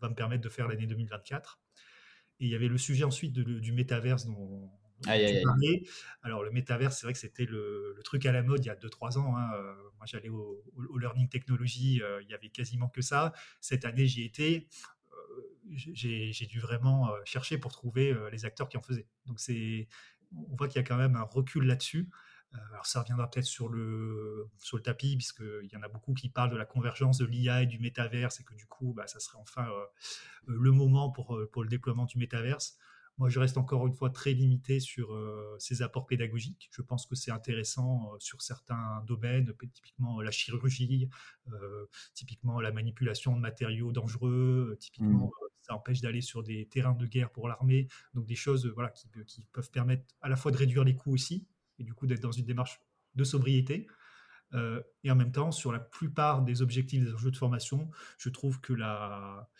C: va me permettre de faire l'année 2024. Et il y avait le sujet ensuite du métaverse dont, alors, le métavers, c'est vrai que c'était le, truc à la mode il y a 2-3 ans. Hein. Euh, moi, j'allais au, Learning Technology, euh, il y avait quasiment que ça. Cette année, j'y étais. Euh, j'ai dû vraiment chercher pour trouver les acteurs qui en faisaient. Donc, on voit qu'il y a quand même un recul là-dessus. alors, ça reviendra peut-être sur le, sur le tapis, puisqu'il y en a beaucoup qui parlent de la convergence de l'IA et du métaverse, et que du coup, bah, ça serait enfin le moment pour, pour le déploiement du métaverse moi, je reste encore une fois très limité sur ces apports pédagogiques. Je pense que c'est intéressant sur certains domaines, typiquement la chirurgie, typiquement la manipulation de matériaux dangereux, typiquement mmh. ça empêche d'aller sur des terrains de guerre pour l'armée, donc des choses voilà, qui, qui, peuvent permettre à la fois de réduire les coûts aussi, et du coup d'être dans une démarche de sobriété. et en même temps, sur la plupart des objectifs des enjeux de formation, je trouve que la,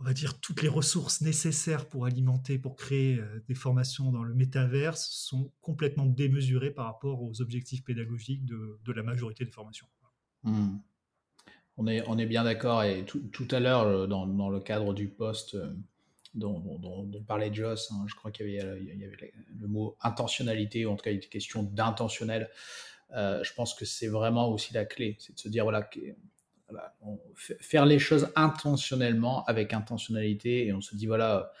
C: on va dire, toutes les ressources nécessaires pour alimenter, pour créer euh, des formations dans le métaverse sont complètement démesurées par rapport aux objectifs pédagogiques de, la majorité des formations.
B: Hmm. On, est, bien d'accord. Et tout, à l'heure, euh, dans, le cadre du poste euh, dont, parlait Joss, hein, je crois qu'il y, avait, le mot intentionnalité, ou en tout cas, il était question d'intentionnel. je pense que c'est vraiment aussi la clé. C'est de se dire, voilà, faire les choses intentionnellement, avec intentionnalité, et on se dit, voilà,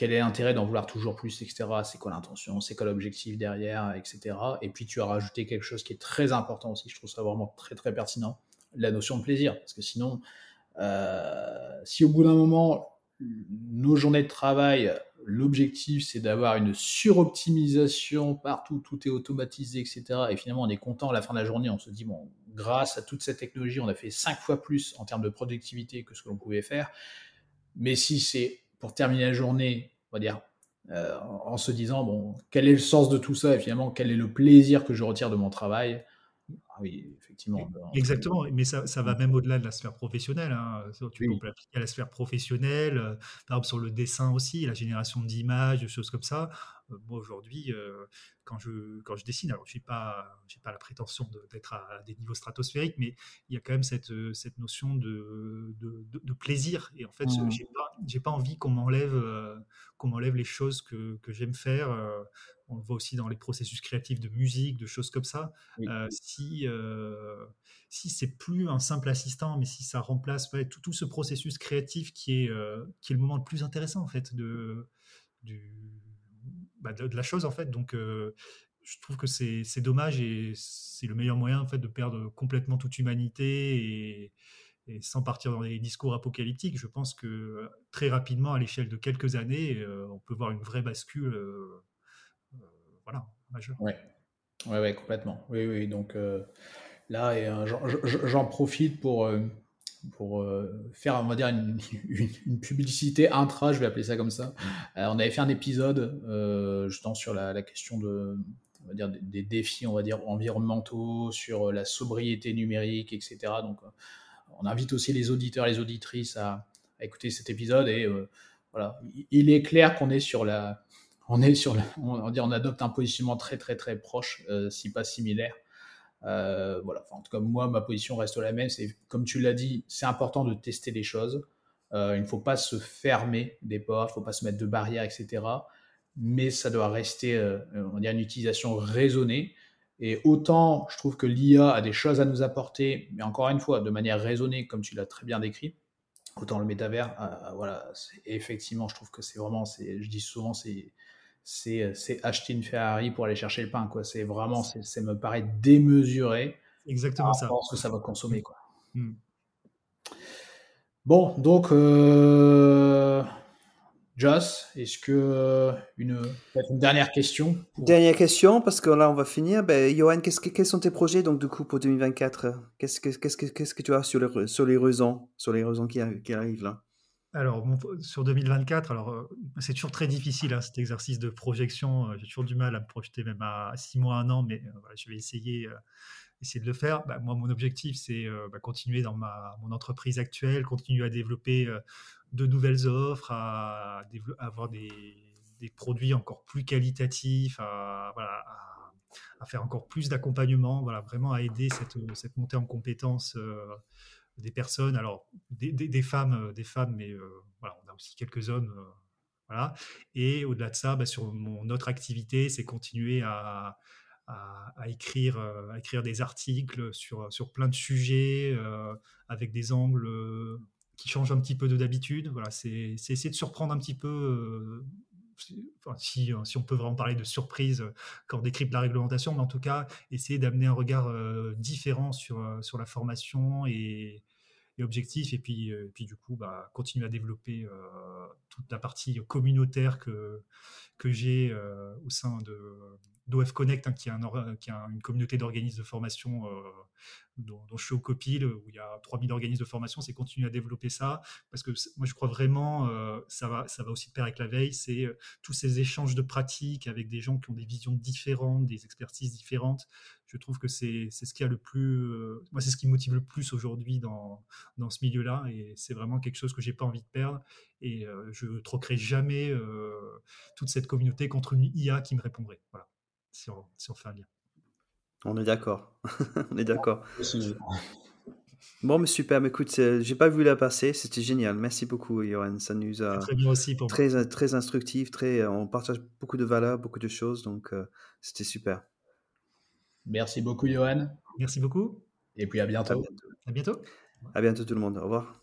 B: quel est l'intérêt d'en vouloir toujours plus, etc. C'est quoi l'intention, c'est quoi l'objectif derrière, etc. Et puis tu as rajouté quelque chose qui est très important aussi, je trouve ça vraiment très très pertinent, la notion de plaisir. Parce que sinon, euh, si au bout d'un moment, nos journées de travail, l'objectif c'est d'avoir une suroptimisation partout, tout est automatisé, etc. Et finalement, on est content à la fin de la journée, on se dit, bon, grâce à toute cette technologie, on a fait cinq fois plus en termes de productivité que ce que l'on pouvait faire. Mais si c'est pour terminer la journée, on va dire, euh, en se disant, bon, quel est le sens de tout ça et finalement, quel est le plaisir que je retire de mon travail oui, effectivement.
C: Exactement, mais ça, ça va même au-delà de la sphère professionnelle. Hein. Tu peux l'appliquer à la sphère professionnelle, euh, par exemple sur le dessin aussi, la génération d'images, des choses comme ça. Euh, moi, aujourd'hui, euh, quand, je, quand je dessine, alors je n'ai pas, pas la prétention d'être à, des niveaux stratosphériques, mais il y a quand même cette, cette notion de, de, plaisir. Et en fait, mmh. je n'ai pas, envie qu'on m'enlève qu'on m'enlève les choses que, que j'aime faire on le voit aussi dans les processus créatifs de musique, de choses comme ça. Si euh, si c'est plus un simple assistant, mais si ça remplace tout, ce processus créatif qui est, euh, qui est le moment le plus intéressant en fait de, bah, de, la chose en fait. Donc je trouve que c'est dommage et c'est le meilleur moyen en fait de perdre complètement toute humanité et, sans partir dans des discours apocalyptiques, je pense que très rapidement, à l'échelle de quelques années, on peut voir une vraie bascule voilà,
B: Ouais. Ouais, complètement. Oui, oui. Donc euh, là, euh, j'en profite pour, euh, pour faire, on va dire, une, une, publicité intra, je vais appeler ça comme ça. on avait fait un épisode justement sur la, question de, on va dire, des, défis, on va dire, environnementaux, sur la sobriété numérique, etc. Donc, on invite aussi les auditeurs, les auditrices à, à écouter cet épisode et voilà, il est clair qu'on est sur la, on est sur, on, on adopte un positionnement très très très proche, euh, si pas similaire. Euh, voilà. en tout cas, moi, ma position reste la même. C'est comme tu l'as dit, c'est important de tester les choses. Euh, il ne faut pas se fermer des portes, il ne faut pas se mettre de barrières, etc. Mais ça doit rester, on dire, une utilisation raisonnée. Et autant, je trouve que l'IA a des choses à nous apporter, mais encore une fois, de manière raisonnée, comme tu l'as très bien décrit. Autant le métavers, voilà, effectivement, je trouve que c'est vraiment, je dis souvent, c'est euh, c'est acheter une Ferrari pour aller chercher le pain. Quoi. C'est vraiment, ça me paraît démesuré.
C: Exactement ça.
B: ce que ça va consommer. Quoi. Hmm. Bon, donc, euh, Joss, est-ce que euh, une, une, dernière question
A: Dernière question, parce que là, on va finir. Ben, Johan, qu'est-ce que, quels sont tes projets donc, du coup, pour 2024 qu'est-ce que, qu'est-ce, que, qu'est-ce que tu as sur les, sur les raisons, sur les raisons qui, qui arrivent là?
C: Alors, sur 2024, alors euh, c'est toujours très difficile hein, cet exercice de projection. Euh, j'ai toujours du mal à me projeter, même à six mois, un an, mais euh, je vais essayer, de le faire. Bah, moi, mon objectif, c'est bah, continuer dans ma, mon entreprise actuelle, continuer à développer de nouvelles offres, à, avoir des, produits encore plus qualitatifs, à, à, faire encore plus d'accompagnement, voilà, vraiment à aider cette, cette montée en compétences des personnes, alors des, femmes, euh, des femmes, mais euh, voilà, on a aussi quelques hommes. Euh, voilà. Et au-delà de ça, bah, sur mon activité, c'est continuer à, écrire, écrire des articles sur, sur plein de sujets avec des angles qui changent un petit peu de d'habitude. Voilà, c'est essayer de surprendre un petit peu. si, si, on peut vraiment parler de surprise quand on décrypte la réglementation, mais en tout cas, essayer d'amener un regard différent sur, sur la formation et, objectif. Et puis, du coup, bah, continuer à développer toute la partie communautaire que, que j'ai au sein de d'OF Connect, hein, qui, est un, qui a une communauté d'organismes de formation dont, je suis au COPIL, où il y a 3000 organismes de formation, c'est continuer à développer ça, parce que moi je crois vraiment, euh, ça, va, ça va aussi de pair avec la veille, c'est euh, tous ces échanges de pratiques avec des gens qui ont des visions différentes, des expertises différentes. Je trouve que c'est ce qui a le plus, euh, moi c'est ce qui me motive le plus aujourd'hui dans, dans ce milieu-là, et c'est vraiment quelque chose que j'ai pas envie de perdre, et je ne troquerai jamais toute cette communauté contre une IA qui me répondrait. Voilà, si on, si on fait un lien.
A: On est d'accord. on est d'accord. Bon, mais super. Mais écoute, j'ai pas vu la passer. C'était génial. Merci beaucoup, Johan. Ça nous a
C: très, bien aussi pour
A: très, très instructif. Très, on partage beaucoup de valeurs, beaucoup de choses. Donc, euh, c'était super.
B: Merci beaucoup, Johan.
C: Merci beaucoup.
B: Et puis à bientôt.
C: À bientôt.
A: À bientôt tout le monde. Au revoir.